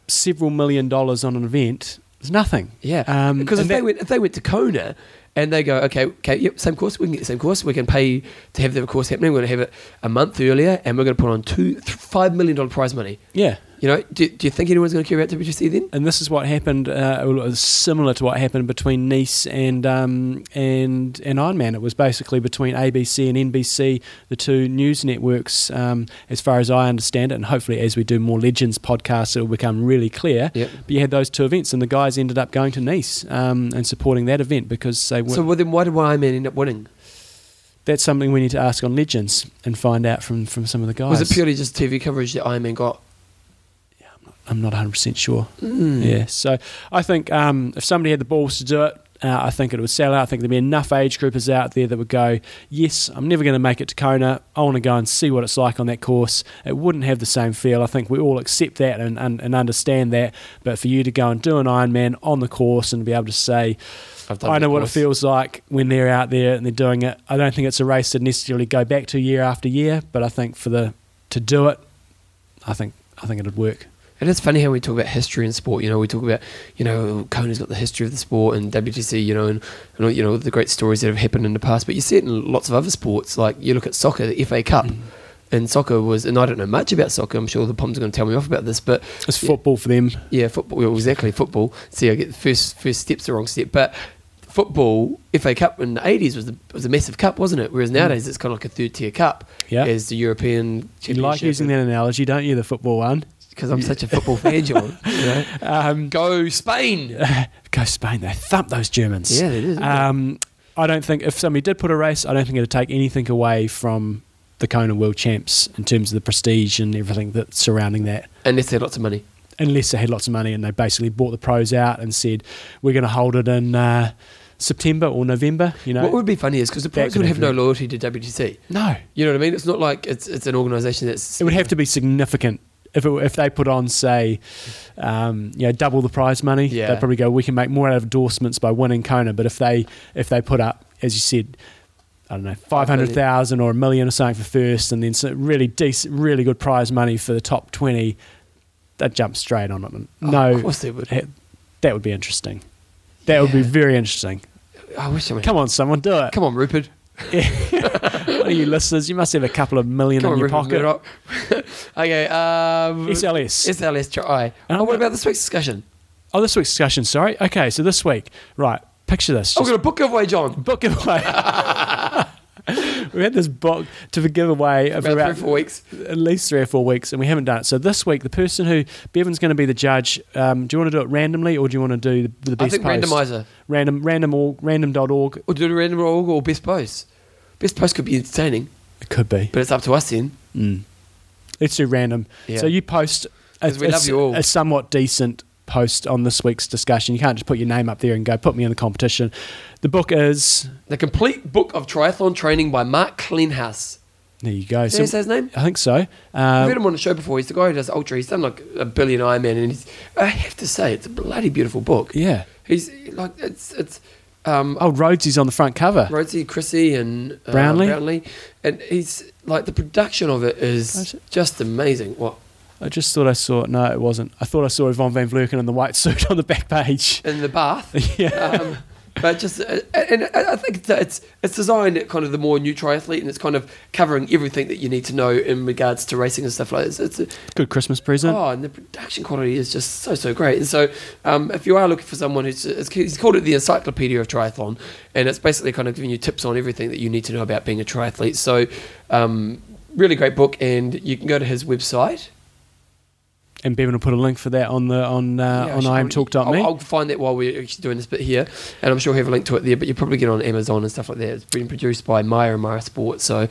several million dollars on an event is nothing. Yeah, Um, because if and they went if they went to Kona and they go, okay, okay, yep, same course, we can get the same course, we can pay to have the course happening. We're going to have it a month earlier, and we're going to put on two, th- five million dollar prize money. Yeah, You know, do, do you think anyone's going to care about WGC then? and this is what happened. Uh, it was similar to what happened between Nice and um, and and Ironman. It was basically between ABC and NBC, the two news networks, um, as far as I understand it. And hopefully, as we do more Legends podcasts, it will become really clear. Yep. But you had those two events, and the guys ended up going to Nice um, and supporting that event because they. So well, then why did Ironman end up winning? that's something we need to ask on Legends and find out from, from some of the guys. Was it purely just TV coverage that Ironman got? I'm not 100 percent sure. Mm. Yeah, so I think um, if somebody had the balls to do it, uh, I think it would sell out. I think there'd be enough age groupers out there that would go, yes, I'm never going to make it to Kona. I want to go and see what it's like on that course. It wouldn't have the same feel. I think we all accept that and, and, and understand that. But for you to go and do an Ironman on the course and be able to say, I know what it feels like when they're out there and they're doing it. I don't think it's a race to necessarily go back to year after year, but I think for the to do it, I think I think it'd work. And it's funny how we talk about history in sport. You know, we talk about, you know, Kona's got the history of the sport and WTC, you know, and, and you know the great stories that have happened in the past. But you see it in lots of other sports. Like you look at soccer, the FA Cup, mm-hmm. and soccer was. And I don't know much about soccer. I'm sure the Poms are going to tell me off about this. But It's football for them. yeah, football. Well, exactly, football. See, I get the first first step's the wrong step, but football FA Cup in the 80s was the, was a massive cup, wasn't it? Whereas mm. nowadays it's kind of like a third tier cup. Yeah. as the European. You like using that analogy, don't you? The football one. Because I'm such a football fan, John. You know? Um, Go Spain. go Spain. They thump those Germans. Yeah, they did. Um, I don't think if somebody did put a race, I don't think it'd take anything away from the Kona World Champs in terms of the prestige and everything that's surrounding that. Unless they had lots of money. Unless they had lots of money and they basically bought the pros out and said, "We're going to hold it in uh, September or November." You know, what would be funny is because the That pros could would have no loyalty to WTC. no, You know what I mean? It's not like it's it's an organisation that's. it would have to be significant. If, it, if they put on, say, um, you know, double the prize money, Yeah. they'd probably go. We can make more out of endorsements by winning Kona. But if they if they put up, as you said, I don't know, five hundred thousand or a million or something for first, and then some really decent, really good prize money for the top twenty, they'd jump straight on it. Oh, no, of course they would. that would be interesting. That would be very interesting. I wish I Come on, someone, do it. Come on, Rupert. What are you listeners? You must have a couple of million Come in your pocket. Okay. Um, SLS. SLS Tri. And Oh, I'm what about this week's discussion? Oh, this week's discussion. Sorry. Okay, so this week, right? Picture this. We've got a book giveaway, John. book giveaway. we had this book to give away for About three about or four weeks. at least three or four weeks, and we haven't done it. So this week, the person who Bevan's going to be the judge. Um, do you want to do it randomly, or do you want to do the, the I best think post? randomizer. Random, random, org, random.org. Or do the random org or best post. Best post could be entertaining, It could be. but it's up to us then. Mm. Let's do random. Yeah. So you post a, 'Cause we love a- you all. a somewhat decent post on this week's discussion. You can't just put your name up there and go put me in the competition. The book is The complete book of triathlon training by Mark Kleanthous. There you go. Did I say his name? I think so. I've heard him on the show before. He's the guy who does Ultra. He's done like a billion Ironman, and he's, I have to say, it's a bloody beautiful book. yeah. He's like, it's it's um, Oh, Rhodesy's on the front cover. Rhodesy, Chrissy, and uh, Brownlee? Brownlee, and he's like the production of it Is is just amazing. What I just thought I saw. No, it wasn't. I thought I saw Yvonne Van Vlerken in the white suit on the back page. in the bath? yeah. um, but just uh, and I I think it's it's it's designed at kind of the more new triathlete, and it's kind of covering everything that you need to know in regards to racing and stuff like this. It's, it's Good Christmas present. Oh, and the production quality is just so so great. And so, um, if you are looking for someone who's it's, he's called it the Encyclopedia of Triathlon, and it's basically kind of giving you tips on everything that you need to know about being a triathlete. So, um, really great book, and you can go to his website. And Bevan will put a link for that on the on uh, Yeah, on imtalk.me. I'll, I'll find that while we're actually doing this bit here, and I'm sure we'll have a link to it there. But you probably get it on Amazon and stuff like that. It's been produced by Meyer and Meyer Sports. So,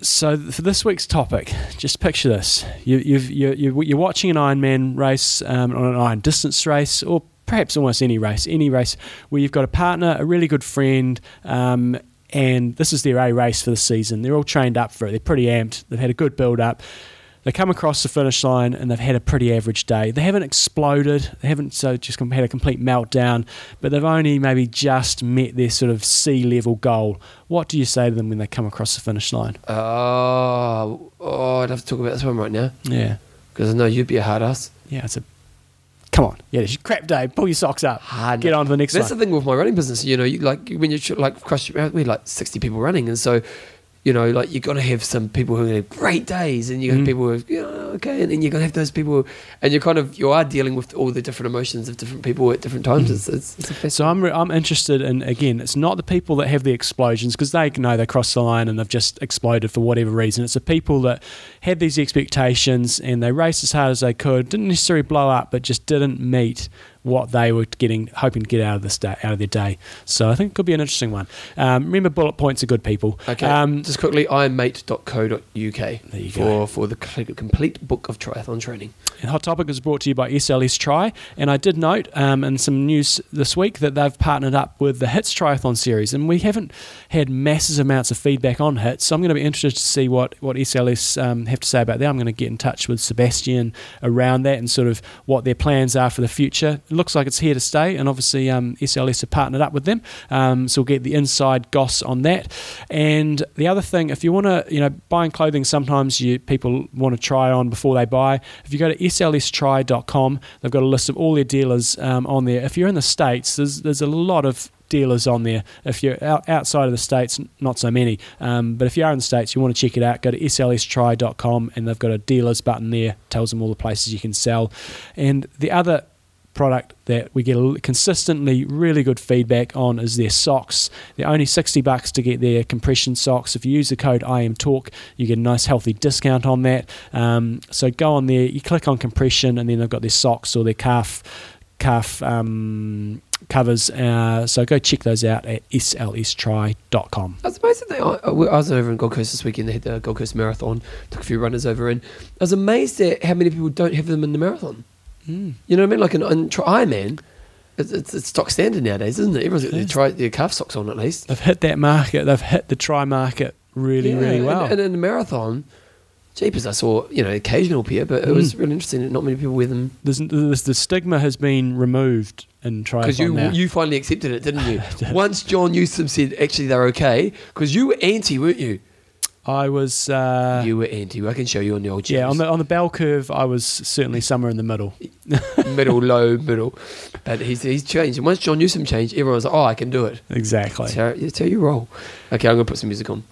So for this week's topic, just picture this: you, you've, you, you're watching an Ironman race, um, or an Iron distance race, or perhaps almost any race, any race where you've got a partner, a really good friend, um, and this is their A race for the season. They're all trained up for it. They're pretty amped. They've had a good build up. They come across the finish line and they've had a pretty average day. They haven't exploded. They haven't so just had a complete meltdown, but they've only maybe just met their sort of sea level goal. What do you say to them when they come across the finish line? oh, oh, I'd have to talk about this one right now Yeah. because I know you'd be a hard ass. Yeah, it's a. Come on, yeah, it's a crap day. Pull your socks up. Hard. Get on to the next That's one. the thing with my running business. You know, you like when you like cross, we had like sixty people running, and so you know, like you're gonna have some people who are to have great days, and you got Mm. people who, are, you know, okay, and then you're going to have those people, and you're kind of you are dealing with all the different emotions of different people at different times. It's, it's, it's Mm. So I'm re- I'm interested in again. It's not the people that have the explosions because they know they crossed the line and they've just exploded for whatever reason. It's the people that had these expectations and they raced as hard as they could, didn't necessarily blow up, but just didn't meet what they were getting, hoping to get out of this day, out of their day. So I think it could be an interesting one. Um, remember, bullet points are good people. Okay, Um, just quickly, ironmate.co.uk There you for, go. for the complete book of triathlon training. And Hot Topic is brought to you by SLS Tri. And I did note um, in some news this week that they've partnered up with the HITS Triathlon Series. And we haven't had massive amounts of feedback on HITS. So I'm going to be interested to see what, what SLS um, have to say about that. I'm going to get in touch with Sebastian around that and sort of what their plans are for the future. Looks like it's here to stay. And obviously, um, SLS have partnered up with them. Um, so we'll get the inside goss on that. And the other thing, if you want to, you know, buying clothing, sometimes you people want to try on before they buy. If you go to slstri.com, they've got a list of all their dealers um, on there. If you're in the States, there's, there's a lot of dealers on there. If you're out, outside of the States, not so many. Um, but if you are in the States, you want to check it out, go to slstri.com and they've got a dealers button there, tells them all the places you can sell. And the other product that we get consistently really good feedback on is their socks. They're only 60 bucks to get their compression socks. If you use the code IMTalk, you get a nice healthy discount on that. Um, so go on there, you click on compression, and then they've got their socks or their calf calf um, covers. Uh, so go check those out at slstri.com. That's amazing. Thing. I, I was over in Gold Coast this weekend. They had the Gold Coast Marathon. Took a few runners over, and I was amazed at how many people don't have them in the marathon. Mm. You know what I mean? Like an tri- Ironman, it's, it's, it's stock standard nowadays, isn't it? Everyone's got their, tri- their calf socks on at least. They've hit that market. They've hit the try market really, Yeah, really well. And, in the marathon, jeepers, I saw you know occasional pair, but it was Mm. really interesting that not many people wear them There's, there's, the stigma has been removed in triathlon because you now. you finally accepted it, didn't you? did. Once John Newsom said actually they're okay, because you were anti, weren't you? I was uh, you were anti. I can show you on the old yeah on the on the bell curve. I was certainly somewhere in the middle. middle, low, middle. But he's he's changed. And once John Newsom changed, everyone's like, oh, I can do it. Exactly. That's how you roll. Okay, I'm gonna put some music on.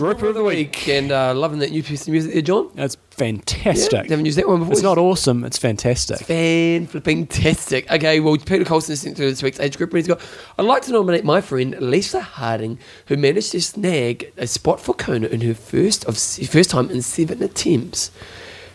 Age group of the week. And uh, loving that new piece of music there, John. That's Yeah, fantastic. haven't used that one before. it's not awesome. It's fantastic. Fan flipping tastic. Okay, well, Peter Colson is sent through this week's age group, and he's got. I'd like to nominate my friend Lisa Harding, who managed to snag a spot for Kona in her first of first time in seven attempts.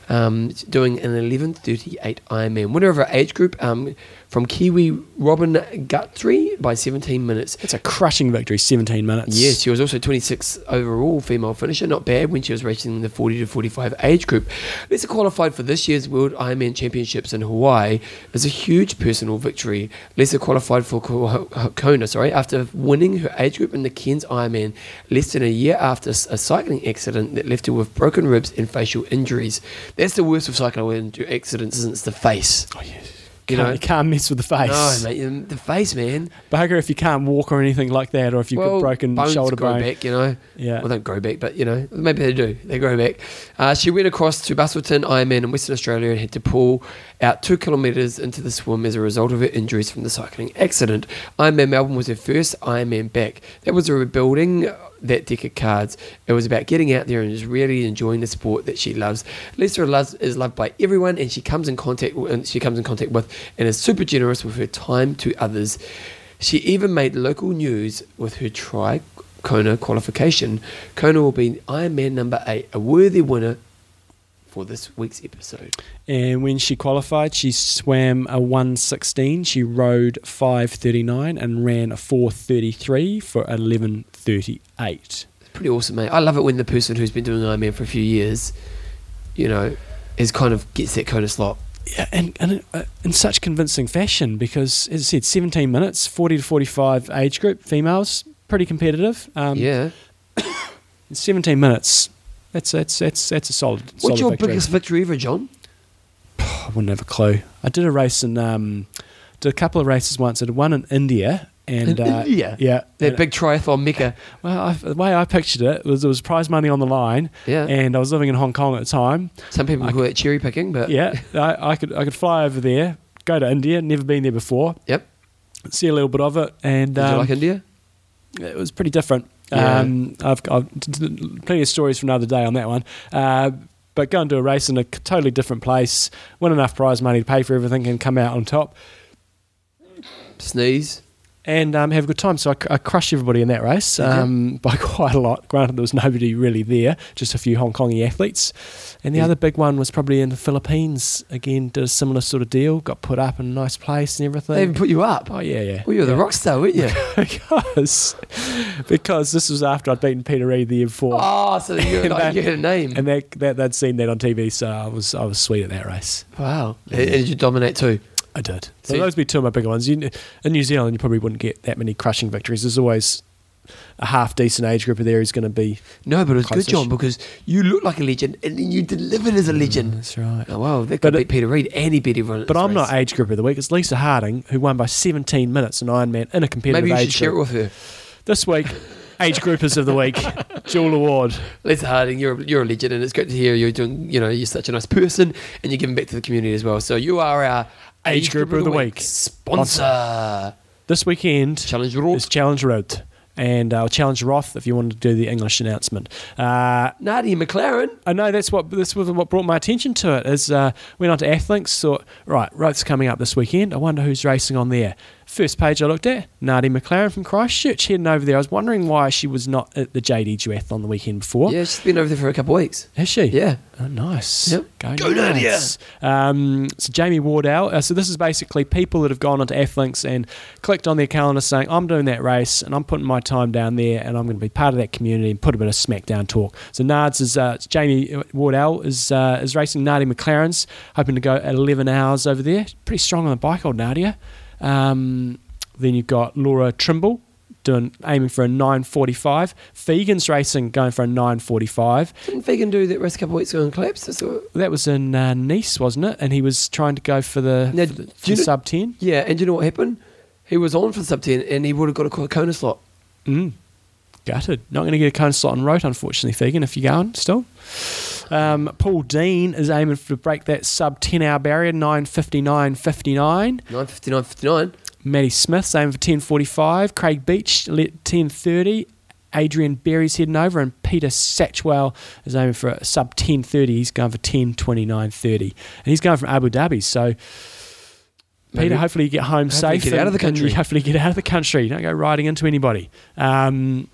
Um, doing an 11:38 Ironman. Winner of our age group um, from Kiwi Robin Guthrie by 17 minutes. It's a crushing victory, 17 minutes. Yes, she was also 26 overall female finisher. Not bad when she was racing in the 40 to 45 age group. Lisa qualified for this year's World Ironman Championships in Hawaii as a huge personal victory. Lisa qualified for Kona, sorry, after winning her age group in the Cairns Ironman less than a year after a cycling accident that left her with broken ribs and facial injuries. That's the worst of cycling accidents, isn't it? It's the face. Oh, yes. You Can't- know- you can't mess with the face. No, mate, um, the face, man. Bugger if you can't walk or anything like that, or if you've well, got broken shoulder grow bone. back, you know. Yeah. Well, don't grow back, but you know, maybe they do. They grow back. Uh, she went across to Busselton Ironman in Western Australia and had to pull out two kilometres into the swim as a result of her injuries from the cycling accident. Ironman Melbourne was her first Ironman back. That was a rebuilding that deck of cards. It was about getting out there and just really enjoying the sport that she loves. Lisa loves, is loved by everyone, and she comes in contact with, and she comes in contact with, and is super generous with her time to others. She even made local news with her try Kona qualification. Kona will be Ironman number eight, a worthy winner for this week's episode. And when she qualified, she swam a 116, she rode 539 and ran a 433 for 1138. It's pretty awesome, mate. I love it when the person who's been doing Ironman for a few years, you know, is kind of gets that Kona slot. Yeah, and, and uh, in such convincing fashion because, as I said, 17 minutes, 40 to 45 age group, females, pretty competitive. Um, yeah. 17 minutes. That's that's that's that's a solid. What's solid your victory. biggest victory ever, John? I wouldn't have a clue. I did a race in um, did a couple of races once. I did one in India and In uh, India? yeah, That and- big triathlon mecca. Well, I, the way I pictured it was there was prize money on the line, Yeah. and I was living in Hong Kong at the time. Some people I call it cherry picking, but Yeah, I, I could I could fly over there, go to India, never been there before, Yep. see a little bit of it, and Did you um, like India? it was pretty different. Yeah. Um, I've got plenty of stories from another day on that one. Uh, but go and do a race in a totally different place, win enough prize money to pay for everything, and come out on top, Sneeze. And um, have a good time. So I, I crushed everybody in that race um, by quite a lot. Granted, there was nobody really there, just a few Hong Kongi athletes. And the Yeah. other big one was probably in the Philippines. Again, did a similar sort of deal. Got put up in a nice place and everything. They even put you up. oh yeah, yeah. Well, you were the rock star, weren't you? because because this was after I'd beaten Peter Reid the year before. oh, so you, And like, you had a name. And that, that they'd seen that on TV, so I was I was sweet at that race. wow. And, and did you dominate too? I did. So So those would be two of my bigger ones. You, in New Zealand, you probably wouldn't get that many crushing victories. There's always a half decent age group there who's going to be. No, but it was good, Close-ish. John, because you look like a legend and then you delivered as a mm, legend. That's right. Oh, wow, that But could it- beat Peter Reid and he beat everyone. But I'm not age group of the week. It's Lisa Harding who won by 17 minutes in Ironman in a competitive Maybe you should age share it group. with her. This week, age groupers of the week, Jewel Award. Lisa Harding, you're you're a legend, and it's great to hear you're doing. You know, you're such a nice person, and you're giving back to the community as well. So you are our Age group of the week. sponsor. This weekend Challenge Roth. is Challenge Roth. And uh, Challenge Roth if you want to do the English announcement. Uh, Nadia McLaren. I know that's what this was what brought my attention to it. Is uh, went on to Athlinks, thought right, Roth's coming up this weekend. I wonder who's racing on there. First page I looked at, Nadia McLaren from Christchurch heading over there. I was wondering why she was not at the JD Duathlon the weekend before. Yeah, she's been over there for a couple of weeks. Has she? Yeah. Oh, nice. Yep. Go, Go Nadia. Um, so Jamie Wardell. Uh, so this is basically people that have gone onto Athlinks and clicked on their calendar saying, "I'm doing that race and I'm putting my time down there and I'm going to be part of that community and put a bit of SmackDown talk." So Nards is uh, Jamie Wardell is uh, is racing Nadia McLaren's, hoping to go at 11 hours over there. Pretty strong on the bike, old Nadia. Um, then you've got Laura Trimble. Doing aiming for a 9:45. Fegan's racing going for a 9:45. Didn't Fagan do that race a couple of weeks ago and collapse? That was in uh, Nice, wasn't it? And he was trying to go for the, Now, for the, for the know- sub 10. Yeah, and do you know what happened? He was on for the sub 10 and he would have got a Kona slot. Mm. Gutted. Not going to get a cone slot on road, unfortunately, Fegan, if you're going still. Um, Paul Dean is aiming to break that sub 10 hour barrier, 9.59.59. 9.59.59. Matty Smith's aiming for 10.45. Craig Beach, let 10.30. Adrian Berry's heading over, and Peter Satchwell is aiming for a sub 10.30. He's going for 10.29.30. And he's going from Abu Dhabi, so Maybe- Peter, hopefully you get home Hopefully safe. get out of the country. you hopefully get out of the country. Don't go riding into anybody. Um,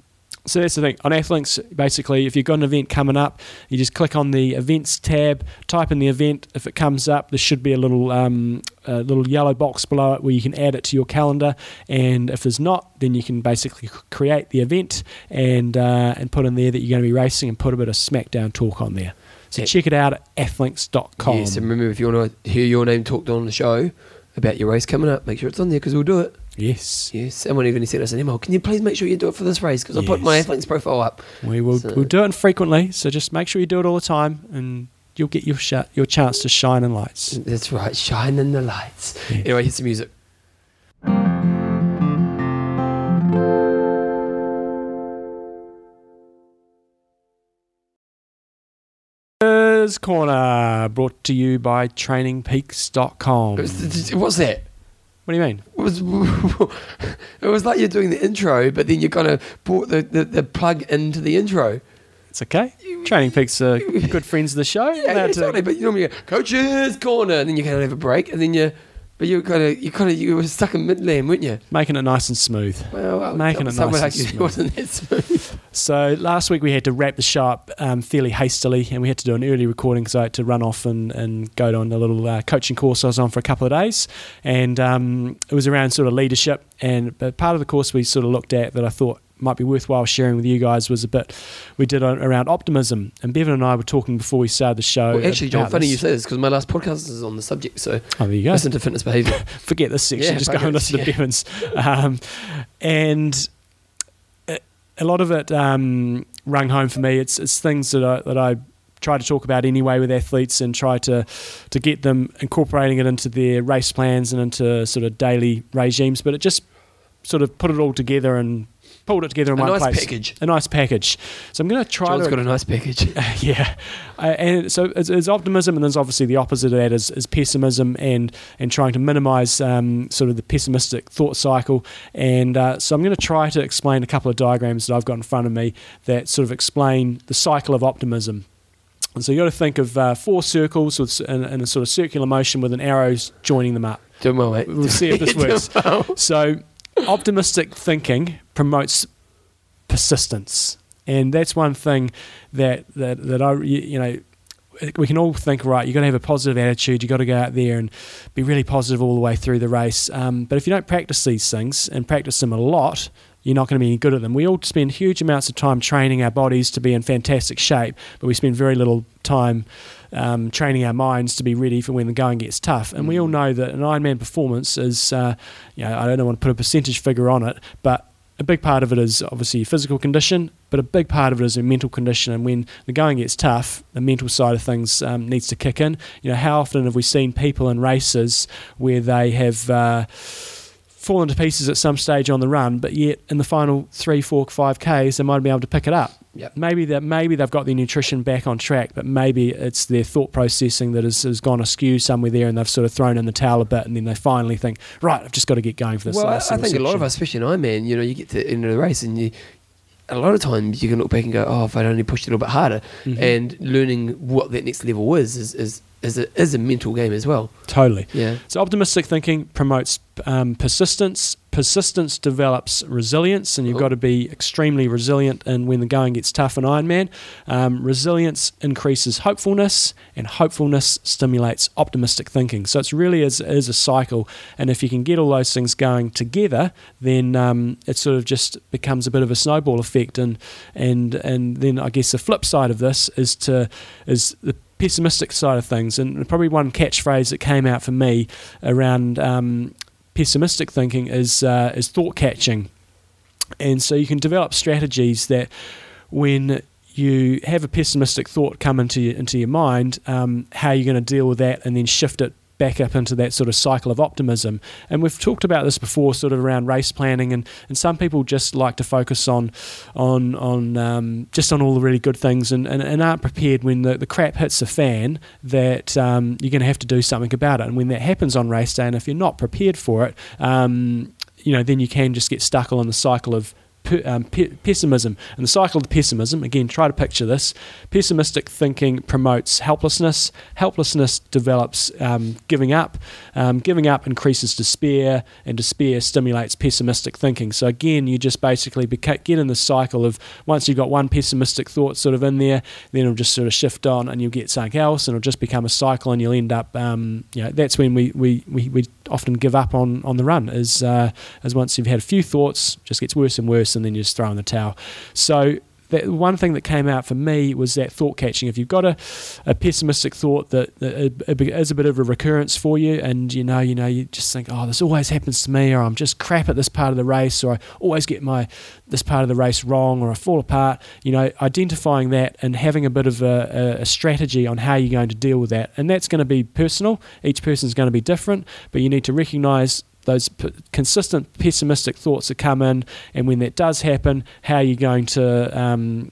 so that's the thing on Athlinks. Basically, if you've got an event coming up, you just click on the events tab, type in the event. If it comes up, there should be a little um, a little yellow box below it where you can add it to your calendar. And if there's not, then you can basically create the event and uh, and put in there that you're going to be racing and put a bit of SmackDown talk on there. So Yeah. check it out at athlinks.com. Yes, and remember if you want to hear your name talked on the show about your race coming up, make sure it's on there because we'll do it. Yes, Yes, someone even sent us an email. Can you please make sure you do it for this race because I put my Yes. athlete's profile up. we will So- we'll do it frequently. So just make sure you do it all the time, and you'll get your sh- your chance to shine in lights. That's right, shine in the lights. Anyway, here's some music. Corner, brought to you by TrainingPeaks.com. What's that? What do you mean? It was, it was like you're doing the intro, but then you kind of brought the, the, the plug into the intro. It's okay. Training Peaks uh, are good friends of the show. Yeah, yeah to- totally. But you normally go, coach's corner, and then you kind of have a break, and then you, but you kind of, you kind of, you were stuck in mid lane, weren't you? making it nice and smooth. Well, I'll- Making it nice and you wasn't that smooth. So last week we had to wrap the show up um, fairly hastily, and we had to do an early recording because I had to run off and, and go on a little uh, coaching course I was on for a couple of days, and um, it was around sort of leadership. And but part of the course we sort of looked at that I thought might be worthwhile sharing with you guys was a bit we did on, around optimism. And Bevan and I were talking before we started the show. Well, actually, John, funny this. you say this because my last podcast is on the subject. So Oh, there you go. listen to fitness behavior. forget this section. Yeah, just go and listen to yeah. Bevan's. Um, and a, a lot of it um, rung home for me. It's it's things that I, that I try to talk about anyway with athletes and try to to get them incorporating it into their race plans and into sort of daily regimes. But it just sort of put it all together and pulled it together in one place. A one nice place. package. A nice package. So I'm going to try John's to got a nice package. yeah, uh, and so it's, it's optimism, and there's obviously the opposite of that is, is pessimism, and and trying to minimise um, sort of the pessimistic thought cycle. And uh, so I'm going to try to explain a couple of diagrams that I've got in front of me that sort of explain the cycle of optimism. And so you got to think of uh, four circles with, in, in a sort of circular motion with an arrows joining them up. Doing well, mate. We'll see if this works. well. So, optimistic thinking promotes persistence, and that's one thing that that that I you know we can all think right. you've got to have a positive attitude. You've got to go out there and be really positive all the way through the race. Um, but if you don't practice these things and practice them a lot, you're not going to be any good at them. We all spend huge amounts of time training our bodies to be in fantastic shape, but we spend very little time um, training our minds to be ready for when the going gets tough. And we all know that an Ironman performance is, uh, you know, I don't want to put a percentage figure on it, but a big part of it is obviously physical condition, but a big part of it is your mental condition. And when the going gets tough, the mental side of things um, needs to kick in. You know, how often have we seen people in races where they have uh, fallen to pieces at some stage on the run, but yet in the final three, four, five Ks, they might be able to pick it up. Yep. Maybe that maybe they've got their nutrition back on track, but maybe it's their thought processing that has, has gone askew somewhere there, and they've sort of thrown in the towel a bit, and then they finally think, right, I've just got to get going for this Well, I, I think single a lot of us, especially in Ironman, you know, you get to the end of the race and you, a lot of times you can look back and go, oh, if I'd only pushed a little bit harder. Mhm. And learning what that next level is is, is, is, a, is a mental game as well. totally. Yeah. So optimistic thinking promotes um, persistence. Persistence develops resilience, and you've Cool. got to be extremely resilient. And when the going gets tough in Ironman, um, resilience increases hopefulness, and hopefulness stimulates optimistic thinking. So it's really is, is a cycle. And if you can get all those things going together, then um, it sort of just becomes a bit of a snowball effect. And and and then I guess the flip side of this is to is the pessimistic side of things, and probably one catchphrase that came out for me around um, pessimistic thinking is uh, is thought catching, and so you can develop strategies that when you have a pessimistic thought come into your, into your mind, um, how you're going to deal with that, and then shift it back up into that sort of cycle of optimism. And we've talked about this before, sort of around race planning, and, and some people just like to focus on on on um, just on all the really good things, and, and, and aren't prepared when the, the crap hits the fan that um, you're going to have to do something about it. And when that happens on race day, and if you're not prepared for it, um, you know, then you can just get stuck on the cycle of um, pe- pessimism. And the cycle of pessimism, again, try to picture this. Pessimistic thinking promotes helplessness. Helplessness develops um, giving up. Um, giving up increases despair, and despair stimulates pessimistic thinking. So, again, you just basically get in the cycle of once you've got one pessimistic thought sort of in there, then it'll just sort of shift on and you'll get something else, and it'll just become a cycle, and you'll end up, um, you know, that's when we, we, we, we often give up on, on the run, is, uh, once you've had a few thoughts, just gets worse and worse and then you just throw in the towel. So that one thing that came out for me was that thought catching. If you've got a, a pessimistic thought that, that is a bit of a recurrence for you, and you know, you know, you just think, oh, this always happens to me, or I'm just crap at this part of the race, or I always get my this part of the race wrong, or I fall apart. You know, identifying that and having a bit of a, a strategy on how you're going to deal with that, and that's going to be personal. Each person's going to be different, but you need to recognise those p- consistent pessimistic thoughts that come in, and when that does happen, how are you're going to um,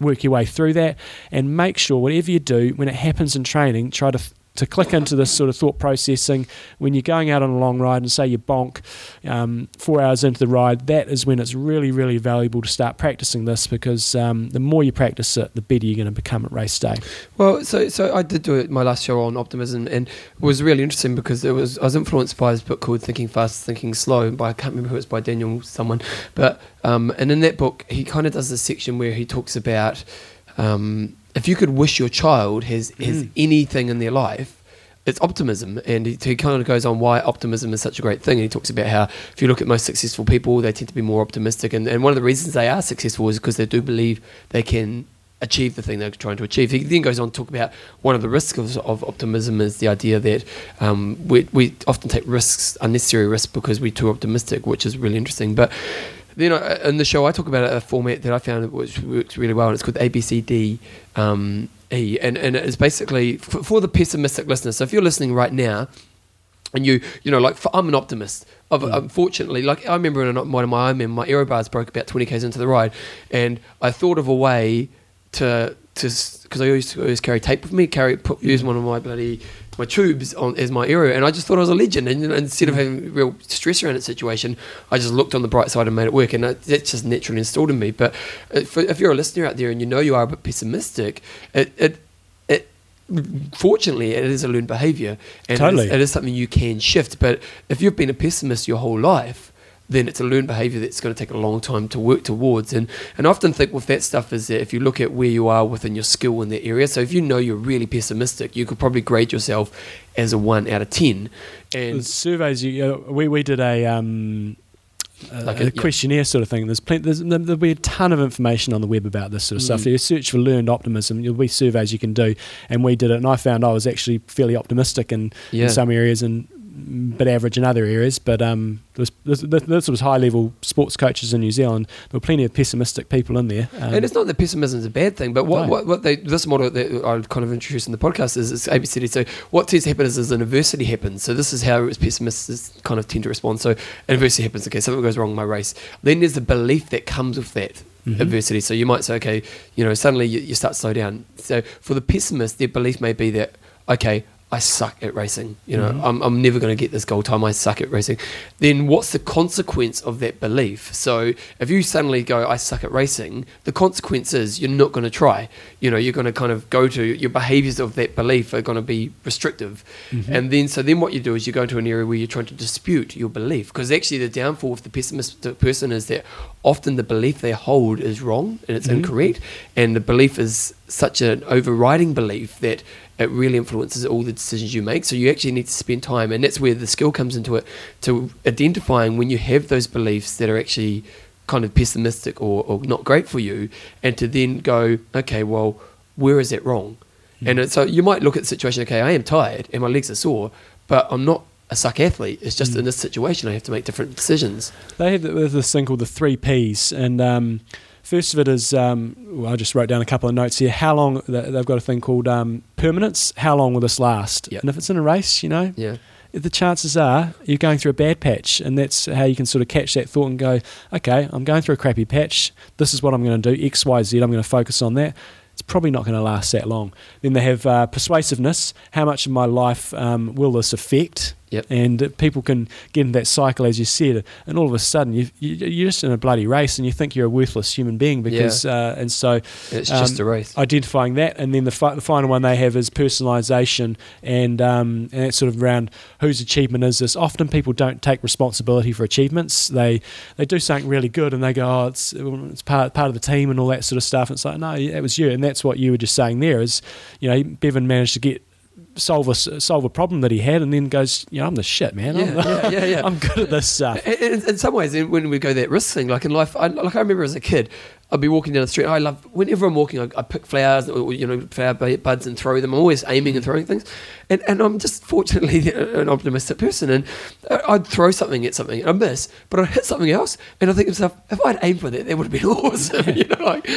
work your way through that, and make sure whatever you do, when it happens in training, try to to click into this sort of thought processing when you're going out on a long ride and say you bonk um, four hours into the ride, that is when it's really, really valuable to start practicing this because um, the more you practice it, the better you're going to become at race day. Well, so so I did do it, my last show on optimism and it was really interesting because it was I was influenced by this book called Thinking Fast, Thinking Slow, by I can't remember who it's by Daniel someone, but um, and in that book he kind of does this section where he talks about um, if you could wish your child has, has mm. anything in their life, it's optimism. And he, he, kind of goes on why optimism is such a great thing. And he talks about how if you look at most successful people, they tend to be more optimistic. And, and one of the reasons they are successful is because they do believe they can achieve the thing they're trying to achieve. He then goes on to talk about one of the risks of, of optimism is the idea that um, we, we often take risks, unnecessary risks, because we're too optimistic, which is really interesting. But you know, in the show, I talk about a format that I found which works really well, and it's called ABCD um, E, and and it's basically for, for, the pessimistic listener. So if you're listening right now, and you you know, like for, I'm an optimist. Of, mm. Unfortunately, like I remember in one of my Ironman, my aero bars broke about 20 k's into the ride, and I thought of a way to to because I used to always carry tape with me, carry put, use one of my bloody my tubes on as my aero, and I just thought I was a legend. And know, instead of mm. having real stress around that situation, I just looked on the bright side and made it work, and that, that's just naturally installed in me. But uh, if, if, you're a listener out there and you know you are a bit pessimistic, it, it it fortunately it is a learned behaviour, and totally. it, is, it is something you can shift. But if you've been a pessimist your whole life, then it's a learned behavior that's going to take a long time to work towards. And, and I often think with that stuff is that if you look at where you are within your skill in that area, so if you know you're really pessimistic, you could probably grade yourself as a one out of 10. And the surveys, you, uh, we, we did a, um, like a, a questionnaire yeah. sort of thing. There's plenty. There's, there'll be a ton of information on the web about this sort of mm. stuff. If you search for learned optimism, there'll be surveys you can do, and we did it. And I found I was actually fairly optimistic in, yeah. in some areas, and bit average in other areas, but um, this, this, this, was high level sports coaches in New Zealand. There were plenty of pessimistic people in there. Um, and it's not that pessimism is a bad thing, but what, no. what, what they, this model that I kind of introduced in the podcast is, is ABCD. So what tends to happen is, is an adversity happens. So this is how pessimists kind of tend to respond. So adversity happens, okay, something goes wrong in my race. Then there's the belief that comes with that. Mm-hmm. adversity. So you might say, okay, you know, suddenly you, you, start to slow down. So for the pessimist, their belief may be that, okay, I suck at racing. You know, mm-hmm. I'm, I'm never going to get this goal time. I suck at racing. Then what's the consequence of that belief? So if you suddenly go, I suck at racing, the consequence is you're not going to try. You know, you're going to kind of go to your behaviors of that belief are going to be restrictive. Mm-hmm. And then, so then what you do is you go into an area where you're trying to dispute your belief. Because actually, the downfall of the pessimistic person is that often the belief they hold is wrong and it's mm-hmm. incorrect. And the belief is such an overriding belief that it really influences all the decisions you make. So you actually need to spend time, and that's where the skill comes into it to identifying when you have those beliefs that are actually kind of pessimistic or, or not great for you, and to then go, okay, well, where is it wrong? Mm. And so you might look at the situation, okay, I am tired and my legs are sore, but I'm not a suck athlete. It's just mm. in this situation I have to make different decisions. They have this thing called the three Ps, and um, First of it is, um, well, I just wrote down a couple of notes here. How long, they've got a thing called um, permanence. How long will this last? Yep. And if it's in a race, you know, yeah. the chances are you're going through a bad patch. And that's how you can sort of catch that thought and go, okay, I'm going through a crappy patch. This is what I'm going to do, X, Y, Z. I'm going to focus on that it's probably not going to last that long. Then they have uh, persuasiveness. How much of my life um, will this affect? Yep. And uh, people can get in that cycle, as you said, and all of a sudden you, you, you're just in a bloody race and you think you're a worthless human being because, uh, and so It's just um, a race. identifying that, and then the, fi- the final one they have is personalisation, and um, and that's sort of around whose achievement is this. Often people don't take responsibility for achievements. They they do something really good, and they go, oh, it's it's part part of the team and all that sort of stuff. And it's like, no, it was you, and that's what you were just saying there. Is you know, Bevan managed to get solve a solve a problem that he had, and then goes, you know, I'm the shit, man. I'm, Yeah, yeah, yeah, yeah. I'm good at this stuff. In, in, in some ways, when we go that risk thing, like in life, I, like I remember as a kid, I'd be walking down the street. I love whenever I'm walking, I, I pick flowers or you know flower buds and throw them. I'm always aiming and throwing things, and and I'm just fortunately an optimistic person, and I- I'd throw something at something and I miss, but I'd hit something else, and I think to myself, if I'd aimed for that, that would have been awesome, you know, like,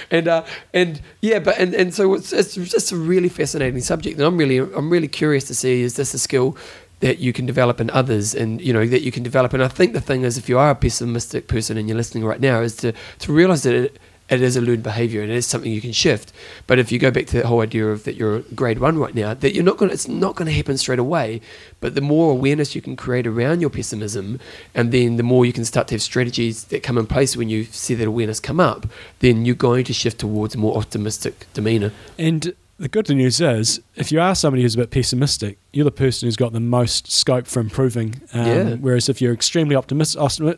and uh, and yeah, but and, and so it's, it's just a really fascinating subject, and I'm really I'm really curious to see is this a skill that you can develop in others and you know that you can develop. And I think the thing is if you are a pessimistic person and you're listening right now is to to realize that it, it is a learned behavior and it is something you can shift. But if you go back to that whole idea of that you're grade 1 right now that you're not going it's not going to happen straight away. But the more awareness you can create around your pessimism and then the more you can start to have strategies that come in place when you see that awareness come up then you're going to shift towards a more optimistic demeanor. And the good news is, if you are somebody who's a bit pessimistic, you're the person who's got the most scope for improving. Um, Yeah. Whereas if you're extremely optimis-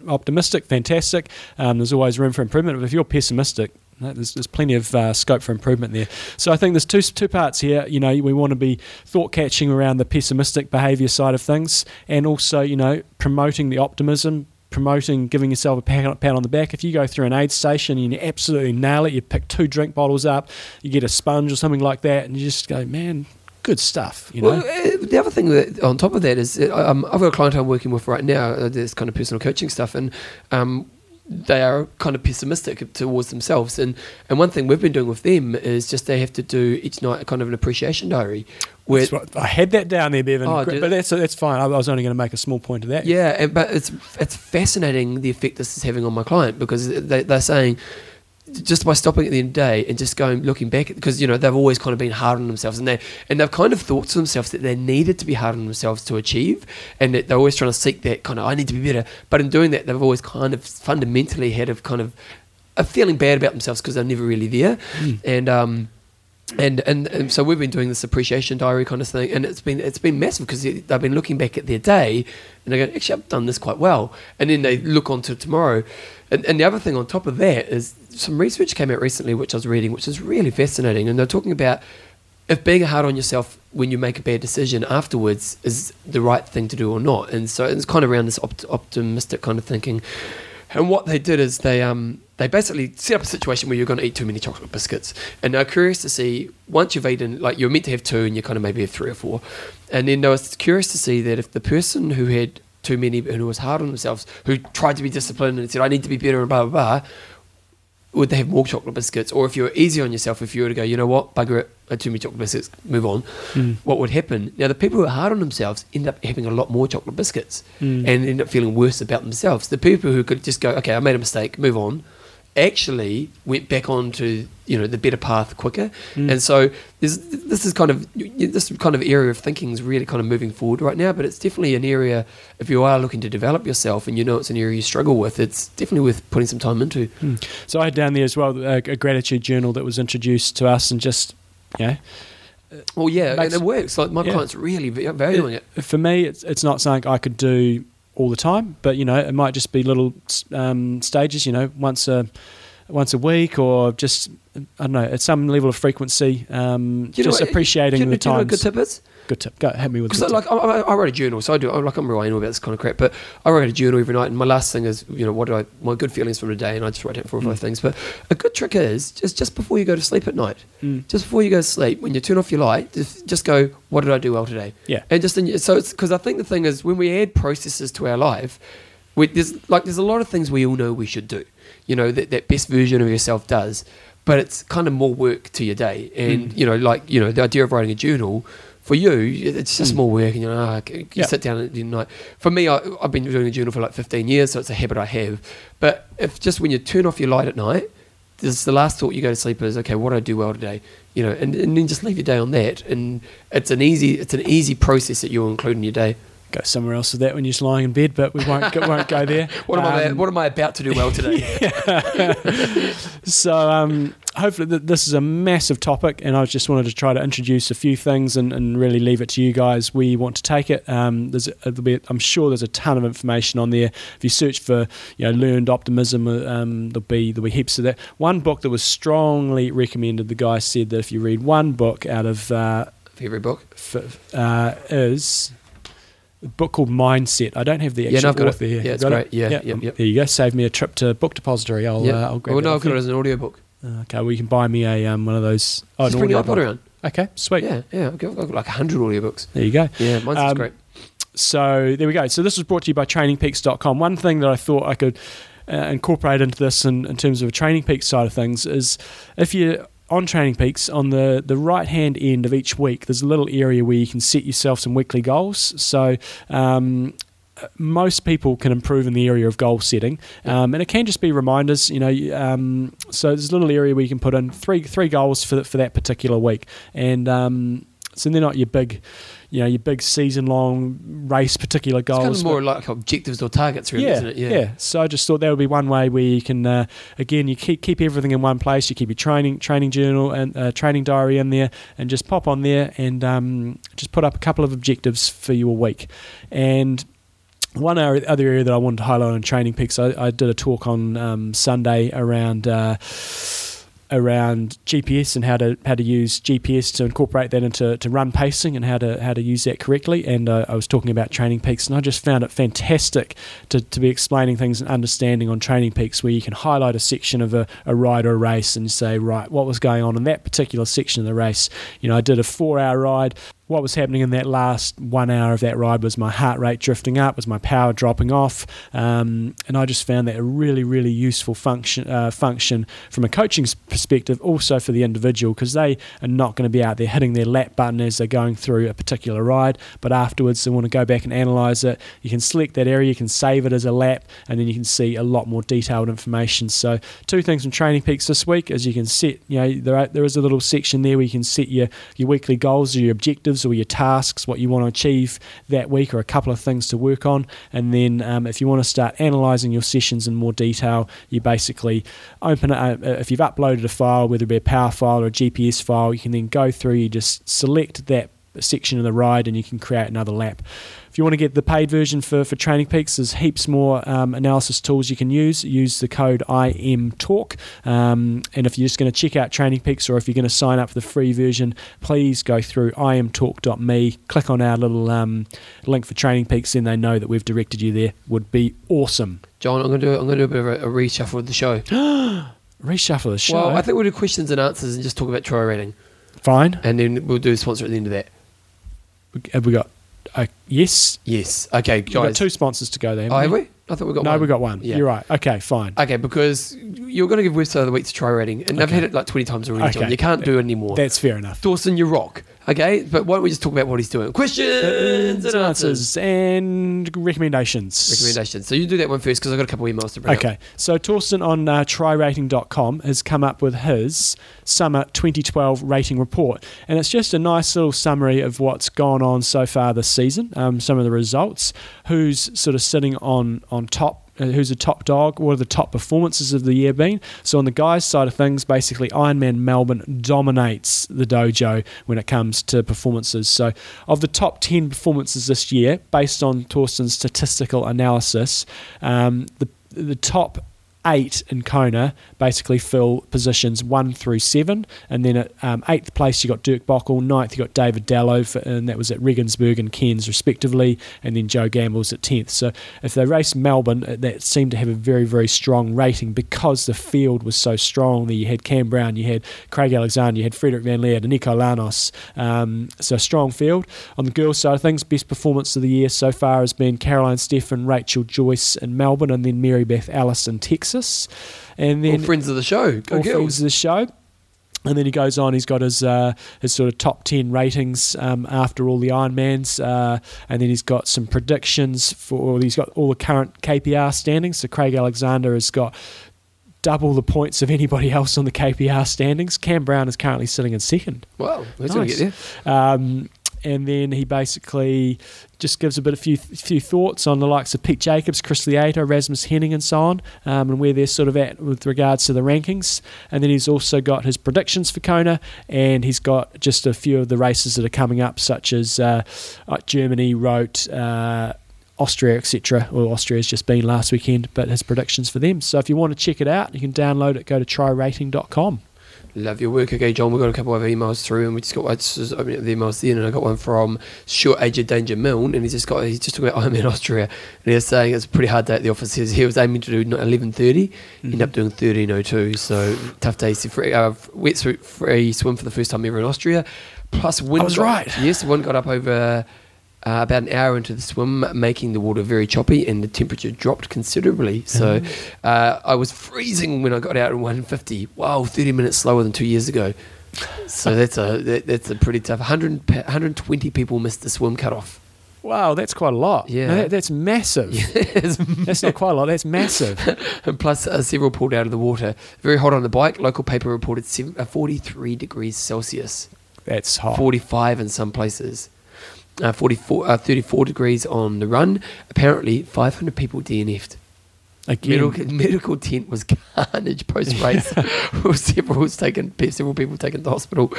optimistic, fantastic, um, there's always room for improvement. But if you're pessimistic, there's, there's plenty of uh, scope for improvement there. So I think there's two two parts here. You know, we want to be thought catching around the pessimistic behaviour side of things, and also you know promoting the optimism. Promoting, giving yourself a pat, pat on the back. If you go through an aid station and you absolutely nail it, you pick two drink bottles up, you get a sponge or something like that, and you just go, man, good stuff. You know, Well, uh, the other thing that on top of that is uh, um, I've got a client I'm working with right now. Uh, this kind of personal coaching stuff, and um, they are kind of pessimistic towards themselves. And and one thing we've been doing with them is just they have to do each night a kind of an appreciation diary. Where That's right. I had that down there, Bevan. Oh, but that's that's fine. I was only going to make a small point of that. Yeah, and, but it's it's fascinating the effect this is having on my client because they, they're saying just by stopping at the end of the day and just going looking back because you know they've always kind of been hard on themselves and they and they've kind of thought to themselves that they needed to be hard on themselves to achieve and that they're always trying to seek that kind of I need to be better. But in doing that they've always kind of fundamentally had a kind of a feeling bad about themselves because they're never really there. And um and, and and so we've been doing this appreciation diary kind of thing, and it's been it's been massive because they've been looking back at their day, and they go, actually, I've done this quite well, and then they look on to tomorrow, and, and the other thing on top of that is some research came out recently, which I was reading, which is really fascinating, and they're talking about if being hard on yourself when you make a bad decision afterwards is the right thing to do or not, and so it's kind of around this opt- optimistic kind of thinking. And what they did is they um they basically set up a situation where you're going to eat too many chocolate biscuits, and they're curious to see once you've eaten like you're meant to have two, and you kind of maybe have three or four, and then they was curious to see that if the person who had too many who was hard on themselves, who tried to be disciplined and said I need to be better and blah blah blah, would they have more chocolate biscuits? Or if you were easy on yourself, if you were to go, you know what, bugger it, I had too many chocolate biscuits, move on, Mm. what would happen? Now, the people who are hard on themselves end up having a lot more chocolate biscuits Mm. and end up feeling worse about themselves. The people who could just go, okay, I made a mistake, move on, actually went back onto you know the better path quicker. Mm. And so this this is kind of this kind of area of thinking is really kind of moving forward right now. But it's definitely an area if you are looking to develop yourself and you know it's an area you struggle with, it's definitely worth putting some time into. Mm. So I had down there as well a, a gratitude journal that was introduced to us, and just you know, Well, yeah, Makes- and it works. Like my yeah. clients really va- valuing it. for me, it's it's not something I could do all the time, but you know, it might just be little um, stages. You know, once a once a week, or just I don't know, at some level of frequency. Um, just what- appreciating you, the do you know what a good tip is? Good tip. Go hit me with. Because like I, I write a journal, so I do. I'm like I'm real anal about this kind of crap, but I write a journal every night, and my last thing is, you know, what do I my good feelings from the day, and I just write down four or five Mm. things. But a good trick is just just before you go to sleep at night, Mm. just before you go to sleep, when you turn off your light, just, just go, what did I do well today? Yeah. And just in, so it's because I think the thing is when we add processes to our life, we, there's like there's a lot of things we all know we should do, you know, that that best version of yourself does, but it's kind of more work to your day, and Mm. you know, like you know, the idea of writing a journal. For you, it's just Mm. more work, and you know, ah, you Yeah. sit down at the night. For me, I, I've been doing a journal for like 15 years, so it's a habit I have. But if just when you turn off your light at night, this the last thought you go to sleep is, okay, what did I do well today? You know, and, and then just leave your day on that, and it's an easy it's an easy process that you'll include in your day. Go somewhere else with that when you're just lying in bed, but we won't go, won't go there. What am, I, Um, what am I about to do well today? So um, hopefully th- this is a massive topic, and I just wanted to try to introduce a few things and, and really leave it to you guys where you want to take it. Um, there's a, be, I'm sure there's a ton of information on there. If you search for you know learned optimism, uh, um, there'll be there'll be heaps of that. One book that was strongly recommended. The guy said that if you read one book out of uh, every book. f- uh, is a book called Mindset. I don't have the Yeah, no, I've got it. here. Yeah, You it's got great. it? Yeah, Yeah, yep, yep. There you go. Save me a trip to Book Depository. I'll, yeah. uh, I'll grab well, no, I've got it as an audiobook. Okay, well you can buy me a um, one of those. Oh, Just an bring the audio iPod around. Okay, sweet. Yeah, yeah. I've got, I've got like 100 audiobooks. There you go. Yeah, mine's Um, great. So there we go. So this was brought to you by TrainingPeaks.com. One thing that I thought I could uh, incorporate into this in, in terms of a Training Peaks side of things is if you're on Training Peaks, on the, the right hand end of each week, there's a little area where you can set yourself some weekly goals. So um, most people can improve in the area of goal setting, um, and it can just be reminders. You know, um, so there's a little area where you can put in three three goals for for that particular week, and um, so they're not your big, you know, your big season long race particular It's goals. kind of more like objectives or targets, really, yeah, isn't it? yeah, yeah. So I just thought that would be one way where you can, uh, again, you keep keep everything in one place. You keep your training training journal and uh, training diary in there, and just pop on there and um, just put up a couple of objectives for your week. And one other area that I wanted to highlight on Training Peaks, I, I did a talk on um, Sunday around. Uh, around GPS and how to how to use GPS to incorporate that into to run pacing and how to how to use that correctly. And uh, I was talking about Training Peaks, and I just found it fantastic to, to be explaining things and understanding on Training Peaks, where you can highlight a section of a, a ride or a race and say, right, what was going on in that particular section of the race. You know, I did a four-hour ride. What was happening in that last one hour of that ride was my heart rate drifting up, was my power dropping off, um, and I just found that a really, really useful function uh, function from a coaching perspective, also for the individual, because they are not going to be out there hitting their lap button as they're going through a particular ride, but afterwards they want to go back and analyze it. You can select that area, you can save it as a lap, and then you can see a lot more detailed information. So, two things from Training Peaks this week is you can set, you know, there are, there is a little section there where you can set your your weekly goals or your objectives or your tasks, what you want to achieve that week, or a couple of things to work on. And then, um, if you want to start analyzing your sessions in more detail, you basically open it. Uh, if you've uploaded a file, whether it be a power file or a GPS file, you can then go through. You just select that section of the ride, and you can create another lap. If you want to get the paid version for, for Training Peaks, there's heaps more um, analysis tools you can use. Use the code IMTalk. Um, and if you're just going to check out Training Peaks or if you're going to sign up for the free version, please go through imtalk.me, click on our little um, link for Training Peaks, and they know that we've directed you there. Would be awesome. John, I'm going to do I'm going to do a bit of a, a reshuffle of the show. Reshuffle the show. Well, I think we'll do questions and answers and just talk about Tri Rating, Fine. and then we'll do a sponsor at the end of that. Have we got? Uh, yes. Yes. Okay, We've got guys. two sponsors to go there. oh, have we? I thought we got no, one. we got one. Yeah. You're right. Okay, fine. Okay, because you're going to give website of the week to Tri Rating, and I've Okay. had it like 20 times already, John. Okay. You can't do it anymore. That's fair enough. Dawson, you rock. Okay, but why don't we just talk about what he's doing? Questions and answers. and recommendations. Recommendations. So you do that one first because I've got a couple of emails to bring Okay, up. so Thorsten on uh, trirating.com has come up with his summer 2012 rating report, and it's just a nice little summary of what's gone on so far this season, um, some of the results, who's sort of sitting on on top. Uh, who's a top dog? What are the top performances of the year been? So on the guys' side of things, basically Ironman Melbourne dominates the dojo when it comes to performances. So of the top ten performances this year, based on Thorsten's statistical analysis, um, the the top eight in Kona basically fill positions one through seven, and then at um, eighth place you got Dirk Bockel, ninth you got David Dellow, for, and that was at Regensburg and Cairns respectively, and then Joe Gamble's at tenth. So if they raced Melbourne, uh, that seemed to have a very very strong rating because the field was so strong. You had Cam Brown, you had Craig Alexander, you had Frederik Van Lierde, and Eneko Llanos. Um, so strong field. On the girls' side of things, best performance of the year so far has been Caroline Steffen, Rachel Joyce in Melbourne, and then Mary Beth Ellis in Texas. And All then friends of the show. Go all girls. friends of the show. And then he goes on. He's got his uh, his sort of top ten ratings um, after all the Ironmans, uh, and then he's got some predictions for. He's got all the current KPR standings. So Craig Alexander has got double the points of anybody else on the KPR standings. Cam Brown is currently sitting in second. Wow, who's going to Nice. get there? Um, and then he basically just gives a bit of few few thoughts on the likes of Pete Jacobs, Chris Lieto, Rasmus Henning, and so on, um, and where they're sort of at with regards to the rankings. And then he's also got his predictions for Kona, and he's got just a few of the races that are coming up, such as uh, Germany Roth. Uh, Austria, etc. Well, Austria's just been last weekend, but his predictions for them. So if you want to check it out, you can download it. Go to trirating.com. Love your work. Okay, John, we've got a couple of emails through, and we just got I just opened the emails then, and I got one from Short Age of Danger Milne, and he's just got he's just talking about I'm in Austria, and he's saying it's a pretty hard day at the office. He was, he was aiming to do 11:30, ended up doing 13:02, so tough day. So free, uh, wetsuit free swim for the first time ever in Austria. Plus, wind I was got- right. Yes, wind got up over. Uh, about an hour into the swim, making the water very choppy, and the temperature dropped considerably. So, uh, I was freezing when I got out at 150. Wow, 30 minutes slower than two years ago. So that's a that, that's a pretty tough. 100, 120 people missed the swim cutoff. Wow, that's quite a lot. Yeah. That, that's massive. That's not quite a lot. That's massive. and plus, uh, several pulled out of the water. Very hot on the bike. Local paper reported seven, uh, 43 degrees Celsius, That's hot. 45 in some places. Uh, 44, uh, 34 degrees on the run. Apparently, 500 people DNF'd. Again, Medical, medical tent was carnage post race. several was taken, several people taken to hospital.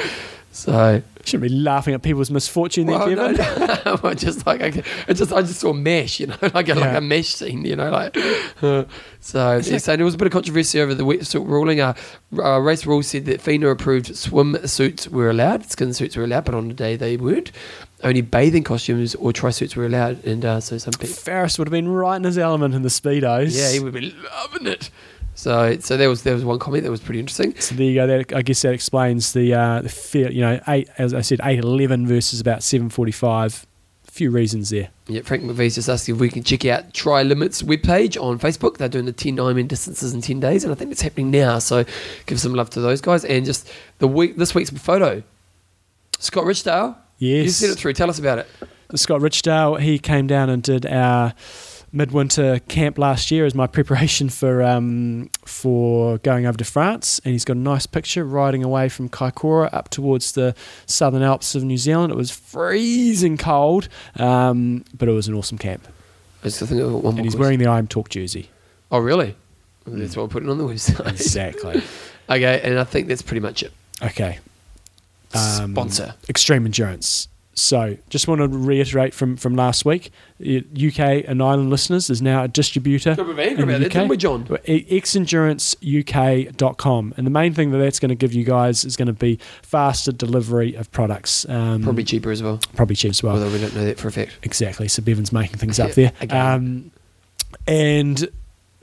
So shouldn't be laughing at people's misfortune there, Well, Kevin. no, no. I just like I, just I just saw mesh, you know, like a, like a mesh scene, you know, like. uh, so they're saying there was a bit of controversy over the wetsuit ruling. Uh, uh, race rules said that FINA approved swim suits were allowed, skin suits were allowed, but on the day they weren't. Only bathing costumes or tri suits were allowed, and uh, so some people. Faris would have been right in his element in the speedos. Yeah, he would be loving it. So, so there was there was one comment that was pretty interesting. So there you go. That, I guess that explains the uh, the fair, you know eight as I said eight eleven versus about seven forty five. A few reasons there. Yeah, Frank McVeigh's just asking if we can check out Try Limits webpage on Facebook. They're doing the 10 Ironman distances in 10 days, and I think it's happening now. So give some love to those guys. And just the week this week's photo, Scott Richdale. You Yes. sent it through. Tell us about it. Scott Richdale, he came down and did our midwinter camp last year as my preparation for um, for going over to France, and he's got a nice picture riding away from Kaikoura up towards the southern Alps of New Zealand. It was freezing cold, um, but it was an awesome camp, I just think one more and he's wearing the IMTalk jersey. Oh, really? That's what I'm putting on the website. Exactly. okay, and I think that's pretty much it. okay. Um, Sponsor. Extreme Endurance. So, just want to reiterate from, from last week, UK and Ireland listeners is now a distributor. So we're angry about that, UK. didn't we, John? xenduranceuk.com. And the main thing that that's going to give you guys is going to be faster delivery of products. Um, Probably cheaper as well, probably cheap as well. although we don't know that for a fact. Exactly. So Bevan's making things up there. Um, and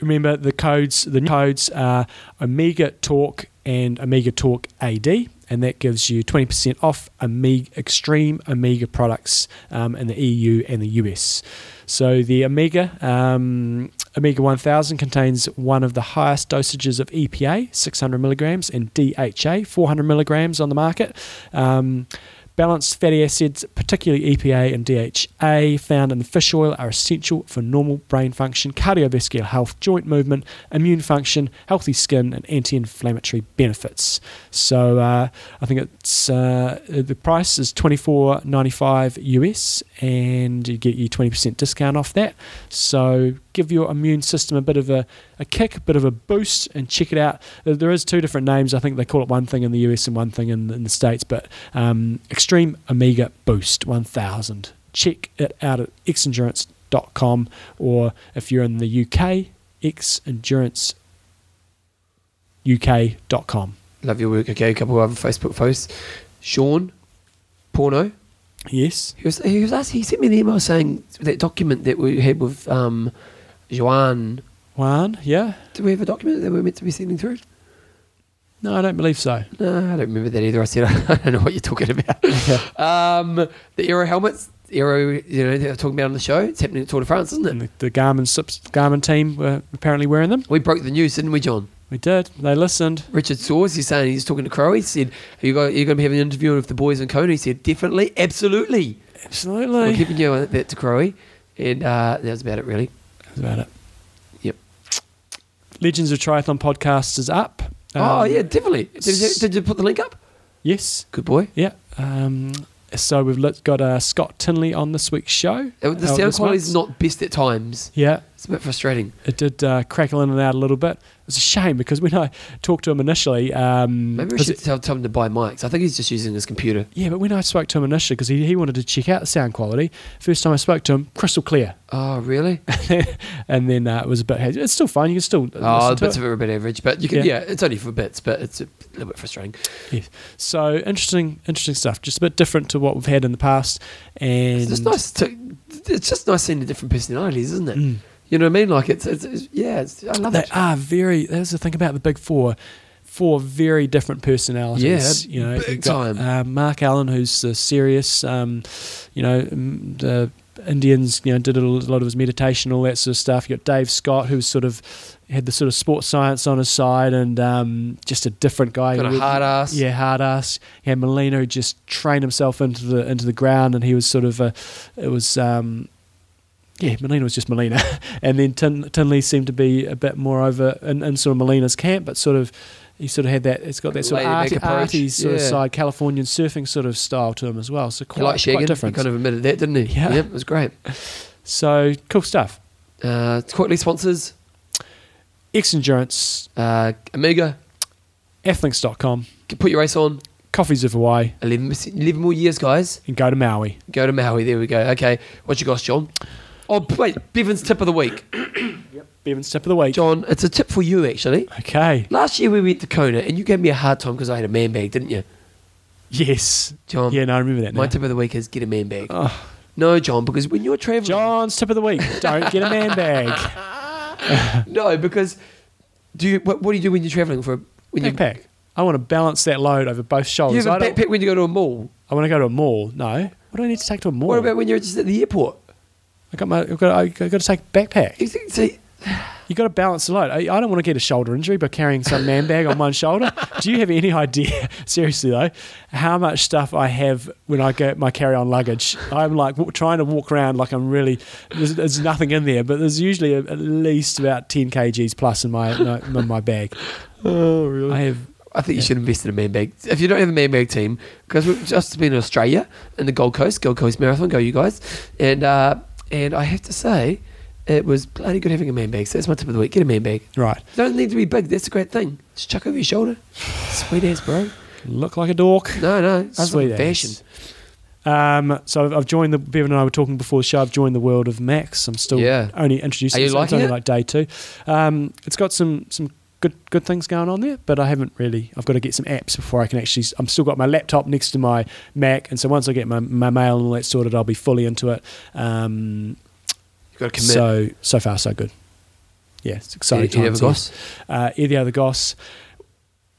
remember the codes. The new codes are Omega Talk and Omega Talk AD, and that gives you twenty percent off Omega Extreme Omega products um, in the EU and the US. So the Omega. Um, Omega 1000 contains one of the highest dosages of EPA, 600 milligrams, and DHA, 400 milligrams on the market. Um, Balanced fatty acids, particularly EPA and DHA, found in the fish oil, are essential for normal brain function, cardiovascular health, joint movement, immune function, healthy skin, and anti inflammatory benefits. So uh, I think it's uh, the price is twenty four ninety five US, and you get your 20% discount off that. So give your immune system a bit of a, a kick, a bit of a boost, and check it out. There- There is two different names. I think they call it one thing in the US and one thing in, in the States, but um, Extreme Omega Boost 1000. Check it out at xendurance.com or if you're in the UK, xenduranceuk.com. Love your work. Okay, a couple of other Facebook posts. Sean, porno. Yes. He was, he was asking, he sent me an email saying that document that we had with um, Joanne. One, yeah. Do we have a document that we're meant to be sending through? No, I don't believe so. No, I don't remember that either. I said, I don't know what you're talking about. um, the Aero helmets, Aero, you know, they're talking about on the show. It's happening at Tour de France, isn't And it? the, the Garmin, Sips- Garmin team were apparently wearing them. We broke the news, didn't we, John? We did. They listened. Richard Soares, he's saying he's talking to Crow. He said, Are you going, are going to be having an interview with the boys in Kona? He said, Definitely, absolutely. Absolutely. We're Absolutely. keeping you on that to Crowe, And uh, that was about it, really. That's about it. Yep. Legends of Triathlon podcast is up. oh, Um, yeah, definitely. Did you, did you put the link up? Yes. Good boy. Yeah. Um, so we've got uh, Scott Tinley on this week's show. Uh, The sound quality is not best at times. Yeah, It's a bit frustrating. it did uh, crackle in and out a little bit. It's a shame because when I talked to him initially, um, Maybe we should tell, tell him to buy mics. I think he's just using his computer. Yeah, but when I spoke to him initially, because he, he wanted to check out the sound quality, first time I spoke to him, crystal clear. Oh, really? and then uh, it was a bit. It's still fine. You can still oh, bits it. of it are a bit average, but you can. Yeah. Yeah. it's only for bits, but it's a little bit frustrating. Yes. So interesting, interesting stuff. Just a bit different to what we've had in the past. And It's just nice to. It's just nice seeing the different personalities, isn't it? Mm. You know what I mean? Like it's, it's, it's yeah. It's, I love They it. are very. That's the thing about the big four. Four very different personalities. Yeah, you know, big got, time. Uh, Mark Allen, who's the serious. Um, you know, the Indians. You know, did a lot of his meditation, all that sort of stuff. You got Dave Scott, who's sort of had the sort of sports science on his side, and um, just a different guy. Got a hard ass. Yeah, hard ass. He had Molina who just trained himself into the into the ground, and he was sort of a, it was um, yeah, Molina was just Molina, and then Tin, Tinley seemed to be a bit more over in, in sort of Molina's camp, but sort of he sort of had that. It's got that sort of Laid-back arty, sort of side, Californian surfing sort of style to him as well. So quite, liked quite shagging. He different. kind of admitted that, didn't he? Yeah. Yep, it was great. So cool stuff. Uh, quickly sponsors. X Endurance, Uh, Amiga. Athlinks.com, Put your race on. Coffees of Hawaii, 11, 11 more years, guys. and go to Maui. Go to Maui. There we go. Okay. What's your gosh, John? Oh, wait. Bevan's tip of the week. Yep. Bevan's tip of the week. John, it's a tip for you, actually. Okay. Last year we went to Kona and you gave me a hard time because I had a man bag, didn't you? Yes. John, yeah, no, I remember that now. my tip of the week is get a man bag. Oh. No, John, because when you're traveling. John's tip of the week. Don't get a man bag. No, because do you, what, what do you do when you're traveling for a. when you Backpack. I want to balance that load over both shoulders. You have a backpack when you go to a mall. I want to go to a mall. No. What do I need to take to a mall? What about when you're just at the airport? I got my. I've got. I've got to take a backpack. You think, see, You got to balance the load. I, I don't want to get a shoulder injury by carrying some man bag on one shoulder. Do you have any idea, seriously though, how much stuff I have when I get my carry-on luggage? I'm like w- trying to walk around like I'm really. There's, there's nothing in there, but there's usually a, at least about 10 kgs plus in my my- in my bag. oh really? I have. I think you should invest in a man bag. If you don't have a man bag team, because we've just been in Australia in the Gold Coast, Gold Coast Marathon, go you guys. And uh, and I have to say, it was bloody good having a man bag. So that's my tip of the week. Get a man bag. Right. Don't need to be big. That's a great thing. Just chuck over your shoulder. Sweet ass, bro. Look like a dork. No, no. That's Sweet ass. fashion. Um, so I've, joined the Bevan and I were talking before the show. I've joined the world of Macs. I'm still Yeah. only introducing. Are you so it's only it? like day two. Um, it's got some some good good things going on there, but I haven't really. I've got to get some apps before I can actually. I'm still got my laptop next to my Mac, and so once I get my, my mail and all that sorted, I'll be fully into it. Um, You've got to commit. so so far so good. Yeah, it's exciting. you, you have a times, goss? uh, the other Goss.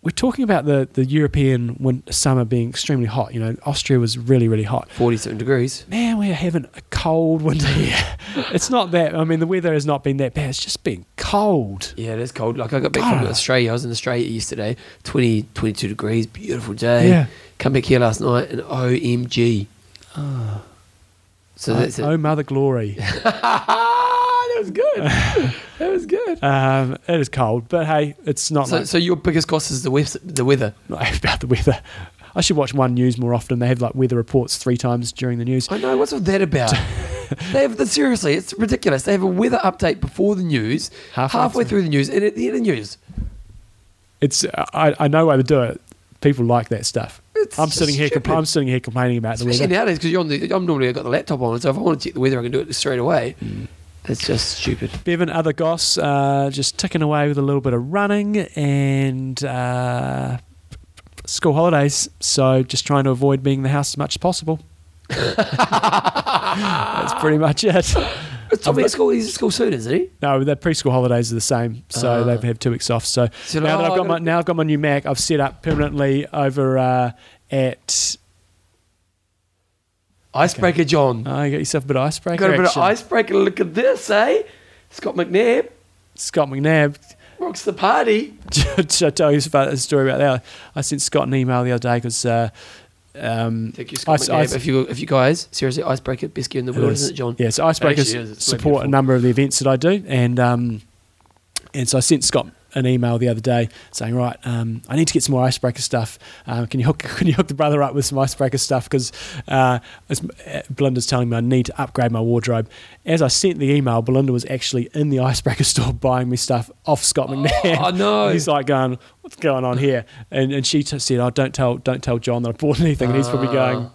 We're talking about the, the European win- summer being extremely hot. You know, Austria was really, really hot. 47 degrees. Man, we're having a cold winter here. it's not that. I mean, the weather has not been that bad. It's just been cold. Yeah, it is cold. Like I got back from Australia. I was in Australia yesterday. 20, 22 degrees. Beautiful day. Yeah. Come back here last night and OMG. Ah. So that's oh, it. oh, mother glory. that was good. that was good. um, it is cold, but hey, it's not So, like so your biggest cost is the weather. The weather. not about the weather. I should watch one news more often. They have like weather reports three times during the news. I know. What's all that about? they have the, seriously. It's ridiculous. They have a weather update before the news, Halfway halfway, through. through the news, and at the end of the news. It's I, I know why they do it. People like that stuff. It's I'm sitting here. Compl- I'm sitting here complaining about the Especially weather. nowadays because you're on the. I'm normally I've got the laptop on, so if I want to check the weather, I can do it straight away. Mm. It's just stupid. Bevan, other goss, uh, just ticking away with a little bit of running and uh, school holidays. So just trying to avoid being in the house as much as possible. That's pretty much it. It's Tommy at school. He's at school soon, isn't he? No, the preschool holidays are the same, so Ah. they've had two weeks off. So So now that oh, I've I got my gotta- now I've got my new Mac, I've set up permanently over uh, at. Icebreaker John. Oh, you got yourself a bit of icebreaker. Got a bit of icebreaker. Look at this, eh? Scott McNabb Scott McNabb. rocks the party. Should I tell you about a story about that? I sent Scott an email the other day because. Uh, um, Thank you, Scott I- I- McNabb. if you, if you guys seriously, icebreaker best gear in the world, is. isn't it, John? Yeah, so icebreakers Actually, it is. Support a number of the events that I do, and um, and so I sent Scott an email the other day saying, right, um, I need to get some more icebreaker stuff. Um, can you hook Can you hook the brother up with some icebreaker stuff? Because uh, uh, Belinda's telling me I need to upgrade my wardrobe. As I sent the email, Belinda was actually in the icebreaker store buying me stuff off Scott McNair. Oh, no. He's like going, "What's going on here?" And and she t- said, "Oh, don't tell don't tell John that I bought anything." And he's probably going.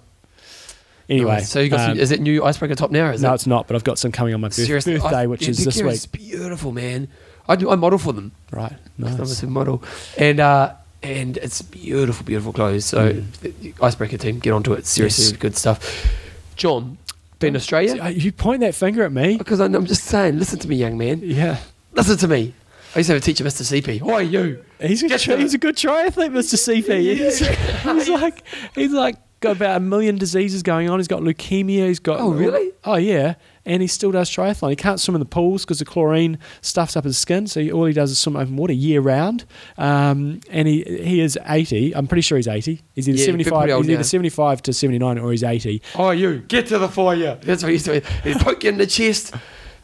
Anyway, so you got some, um, is it new icebreaker top now? Is no, it? it's not. But I've got some coming on my birth- birthday, I- which is this week. is beautiful, man. I do. I model for them. Right, Nice. I'm a nice. model, and uh, and it's beautiful, beautiful clothes. So the icebreaker team, get onto it. Seriously, Mm. Yes. good stuff. John, been Australia? You point that finger at me. Because I'm just saying, listen to me, young man. Yeah, Listen to me. I used to have a teacher, Mr. CP. Who are you? he's a, Get tri- he's a good triathlete, Mr. CP. He's, he's like he's like got about a million diseases going on. He's got leukemia. He's got Oh, really? Oh yeah, and he still does triathlon. He can't swim in the pools because the chlorine stuffs up his skin. So he, all he does is swim open water year round. Um, and he he is eighty. I'm pretty sure he's eighty. He's either Yeah, seventy pretty five. old He's now. either seventy five to seventy nine, or he's eighty. Who are you? Get to the fire. That's what he used to He'd poke you in the chest.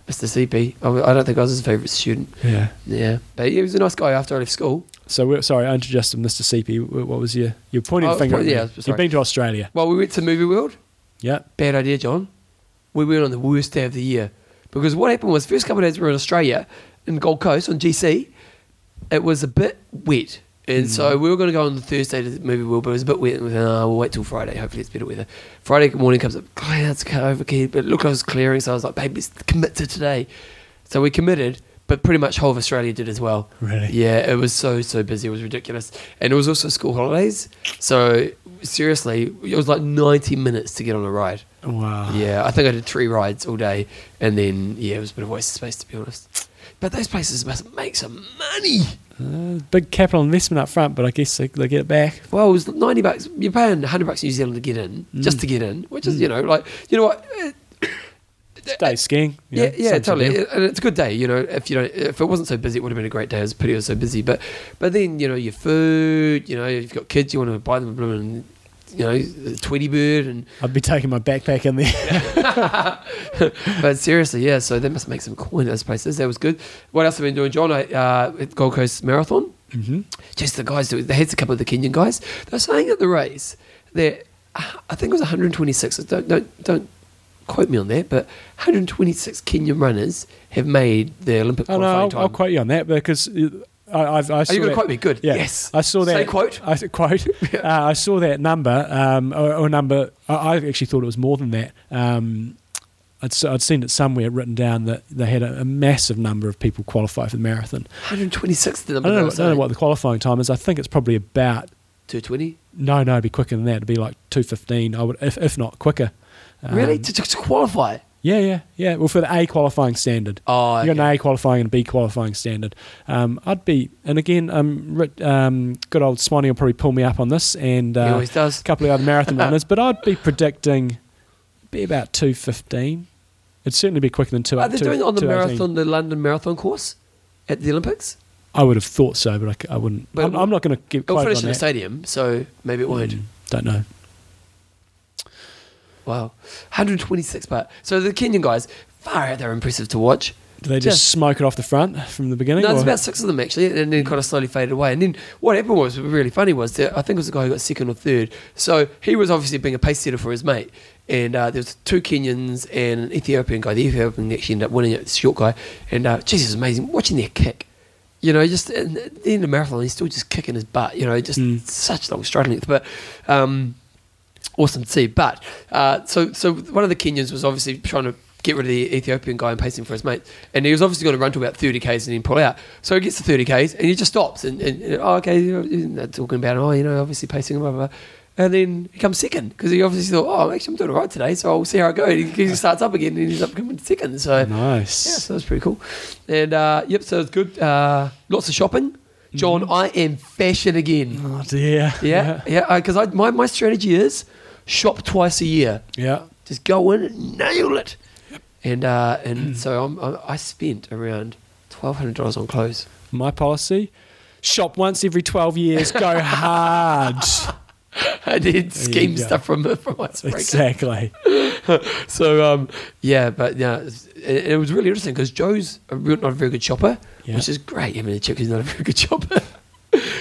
Mr. CP. I I don't think I was his favourite student. Yeah. Yeah. But he was a nice guy after I left school. So we're, sorry, I introduced him, Mr. CP. What was your your pointing Oh, finger? point- at me. yeah, You've been to Australia. Well, we went to Movie World. Yeah. Bad idea, John. We went on the worst day of the year. Because what happened was, first couple of days we were in Australia, in Gold Coast on GC, it was a bit wet. And so mm. we were going to go on the Thursday to the movie world, but it was a bit wet. And we thought, oh, ah, we'll wait till Friday. Hopefully it's better weather. Friday morning comes up, clouds overcast, but it looked like it was clearing. So I was like, babe, let's commit to today. So we committed, but pretty much whole of Australia did as well. Really? Yeah, it was so, so busy. It was ridiculous. And it was also school holidays. So seriously, it was like 90 minutes to get on a ride. Wow. Yeah, I think I did three rides all day, and then yeah, it was a bit of waste of space to be honest. But those places must make some money. Uh, big capital investment up front, but I guess they, they get it back. Well, it was ninety bucks. You're paying hundred bucks New Zealand to get in, just Mm. to get in, which is you know like you know what. Day skiing. you Yeah, know, yeah, same totally. And it's a good day, you know. If you know, if it wasn't so busy, it would have been a great day. It was pretty, it was so busy, but but then you know your food, you know, if you've got kids, you want to buy them a blooming, you know, Tweety Bird, and I'd be taking my backpack in there. but seriously, yeah. So they must make some coin at those places. That was good. What else have I been doing, John? I, uh, at Gold Coast Marathon. hmm Just the guys, they had a couple of the Kenyan guys. They're saying at the race that I think it was 126. Don't don't don't quote me on that, but 126 Kenyan runners have made the Olympic Oh no, qualifying I'll, time. I'll quote you on that because uh, I, I've, I saw Are you going to quote me? Good. Yeah. Yes. I saw that. Say quote. I quote. uh, I saw that number, um, or, or number. I, I actually thought it was more than that. Um, I'd, I'd seen it somewhere written down that they had a, a massive number of people qualify for the marathon. 126 the I don't, know, I don't know what the qualifying time is. I think it's probably about 220. no, no, it'd be quicker than that. It'd be like two fifteen. I would, if, if not quicker. Really? Um, To, to, to qualify? yeah, yeah, yeah. Well, for the A qualifying standard. Oh, You got an. A qualifying and a B qualifying standard. Um, I'd be, and again, um, um, good old Swanee will probably pull me up on this, and he uh, always does. a couple of other marathon runners, but I'd be predicting be about two fifteen. It'd certainly be quicker than two. Are they two- doing it on the marathon, the London Marathon course at the Olympics? I would have thought so, but I wouldn't. But I'm, I'm not going to get It'll finish on in the that. stadium, so maybe it won't. Mm, don't know. Wow, 126 but So the Kenyan guys, far out, they're impressive to watch. Do they just, Just- smoke it off the front from the beginning? No, there's about six of them actually, and then kind of slowly faded away. And then what happened was really funny was that I think it was the guy who got second or third. So he was obviously being a pace setter for his mate, and uh, there was two Kenyans and an Ethiopian guy. The Ethiopian actually ended up winning it, short guy, and uh, Jesus, amazing watching their kick. You know, just in the end of the marathon, he's still just kicking his butt. You know, just Mm. such long stride length, but. Um, awesome to see. But uh, so so one of the Kenyans was obviously trying to get rid of the Ethiopian guy and pacing for his mate, and he was obviously going to run to about thirty k's and then pull out. So he gets to thirty k's and he just stops and, and, and, oh okay, you know, talking about oh you know obviously pacing blah blah. blah. And then he comes second because he obviously thought, oh, actually, I'm doing all right today, so I'll see how I go. And he, he starts up again and he ends up coming second. So, nice. yeah, so that's pretty cool. And uh, yep, so it's good. Uh, lots of shopping. John, I am fashion again. Oh dear. Yeah, yeah. Because I my, my strategy is shop twice a year. Yeah. Just go in and nail it. And uh, and so I'm, I, I spent around twelve hundred dollars on clothes. My policy: shop once every twelve years. Go hard. I did scheme stuff from from Icebreaker. Exactly. So um, yeah, but yeah, it, it was really interesting because Joe's a real, not a very good shopper, Yeah. which is great. Having a chick who's not a very good shopper.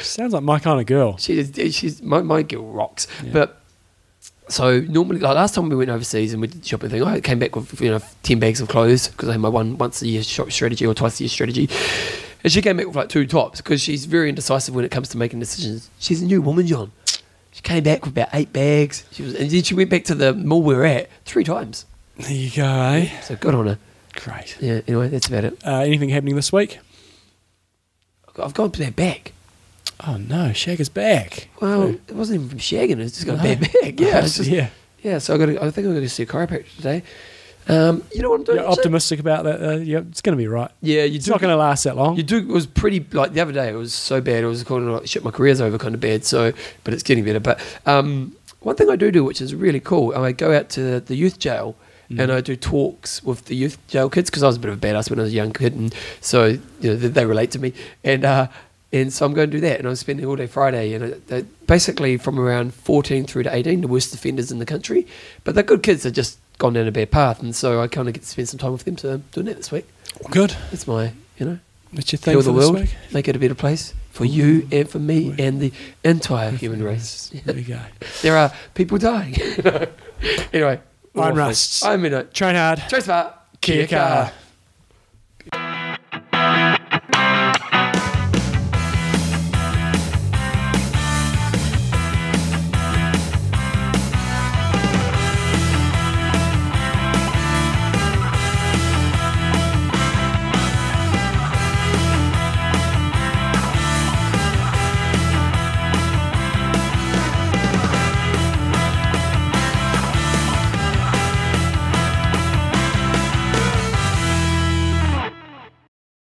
Sounds like my kind of girl. She is, she's my, my girl rocks. Yeah. But so normally, like last time we went overseas and we did the shopping thing, I came back with you know ten bags of clothes because I had my one once a year shop strategy or twice a year strategy. And she came back with like two tops because she's very indecisive when it comes to making decisions. She's a new woman, John. She came back with about eight bags. She was, and then she went back to the mall we were at three times. There you go, eh? So good on her. Great. Yeah. Anyway, that's about it. Uh, anything happening this week? I've gone to that back. Oh no, Shag is back. Well, Oh. it wasn't even from shagging. It's just got No. a bad back. Yeah. Just, yeah. Yeah, so I got. I think I'm going to see a chiropractor today. Um, you know what I'm doing? You're optimistic about that. Uh, yeah, it's going to be right. Yeah, you It's do. not going to last that long. you do. It was pretty like the other day. It was so bad. It was kind of like shit. My career's over, kind of bad. So, but it's getting better. But um, one thing I do do, which is really cool, I go out to the youth jail. Mm. And I do talks with the youth jail kids because I was a bit of a badass when I was a young kid, and so you know they, they relate to me. And uh, and so I'm going to do that, and I'm spending all day Friday, and uh, they- basically from around 14 through to 18, the worst offenders in the country. But they're good kids. They've just gone down a bad path, and so I kind of get to spend some time with them. So I'm doing that this week. Good. That's my, you know, What's your thing the for this world, week? make it a better place for you and for me and the entire human race. There you go. There are people dying. anyway, I'm. Rusts. I'm in it. Train hard. Trace Bar. Kia.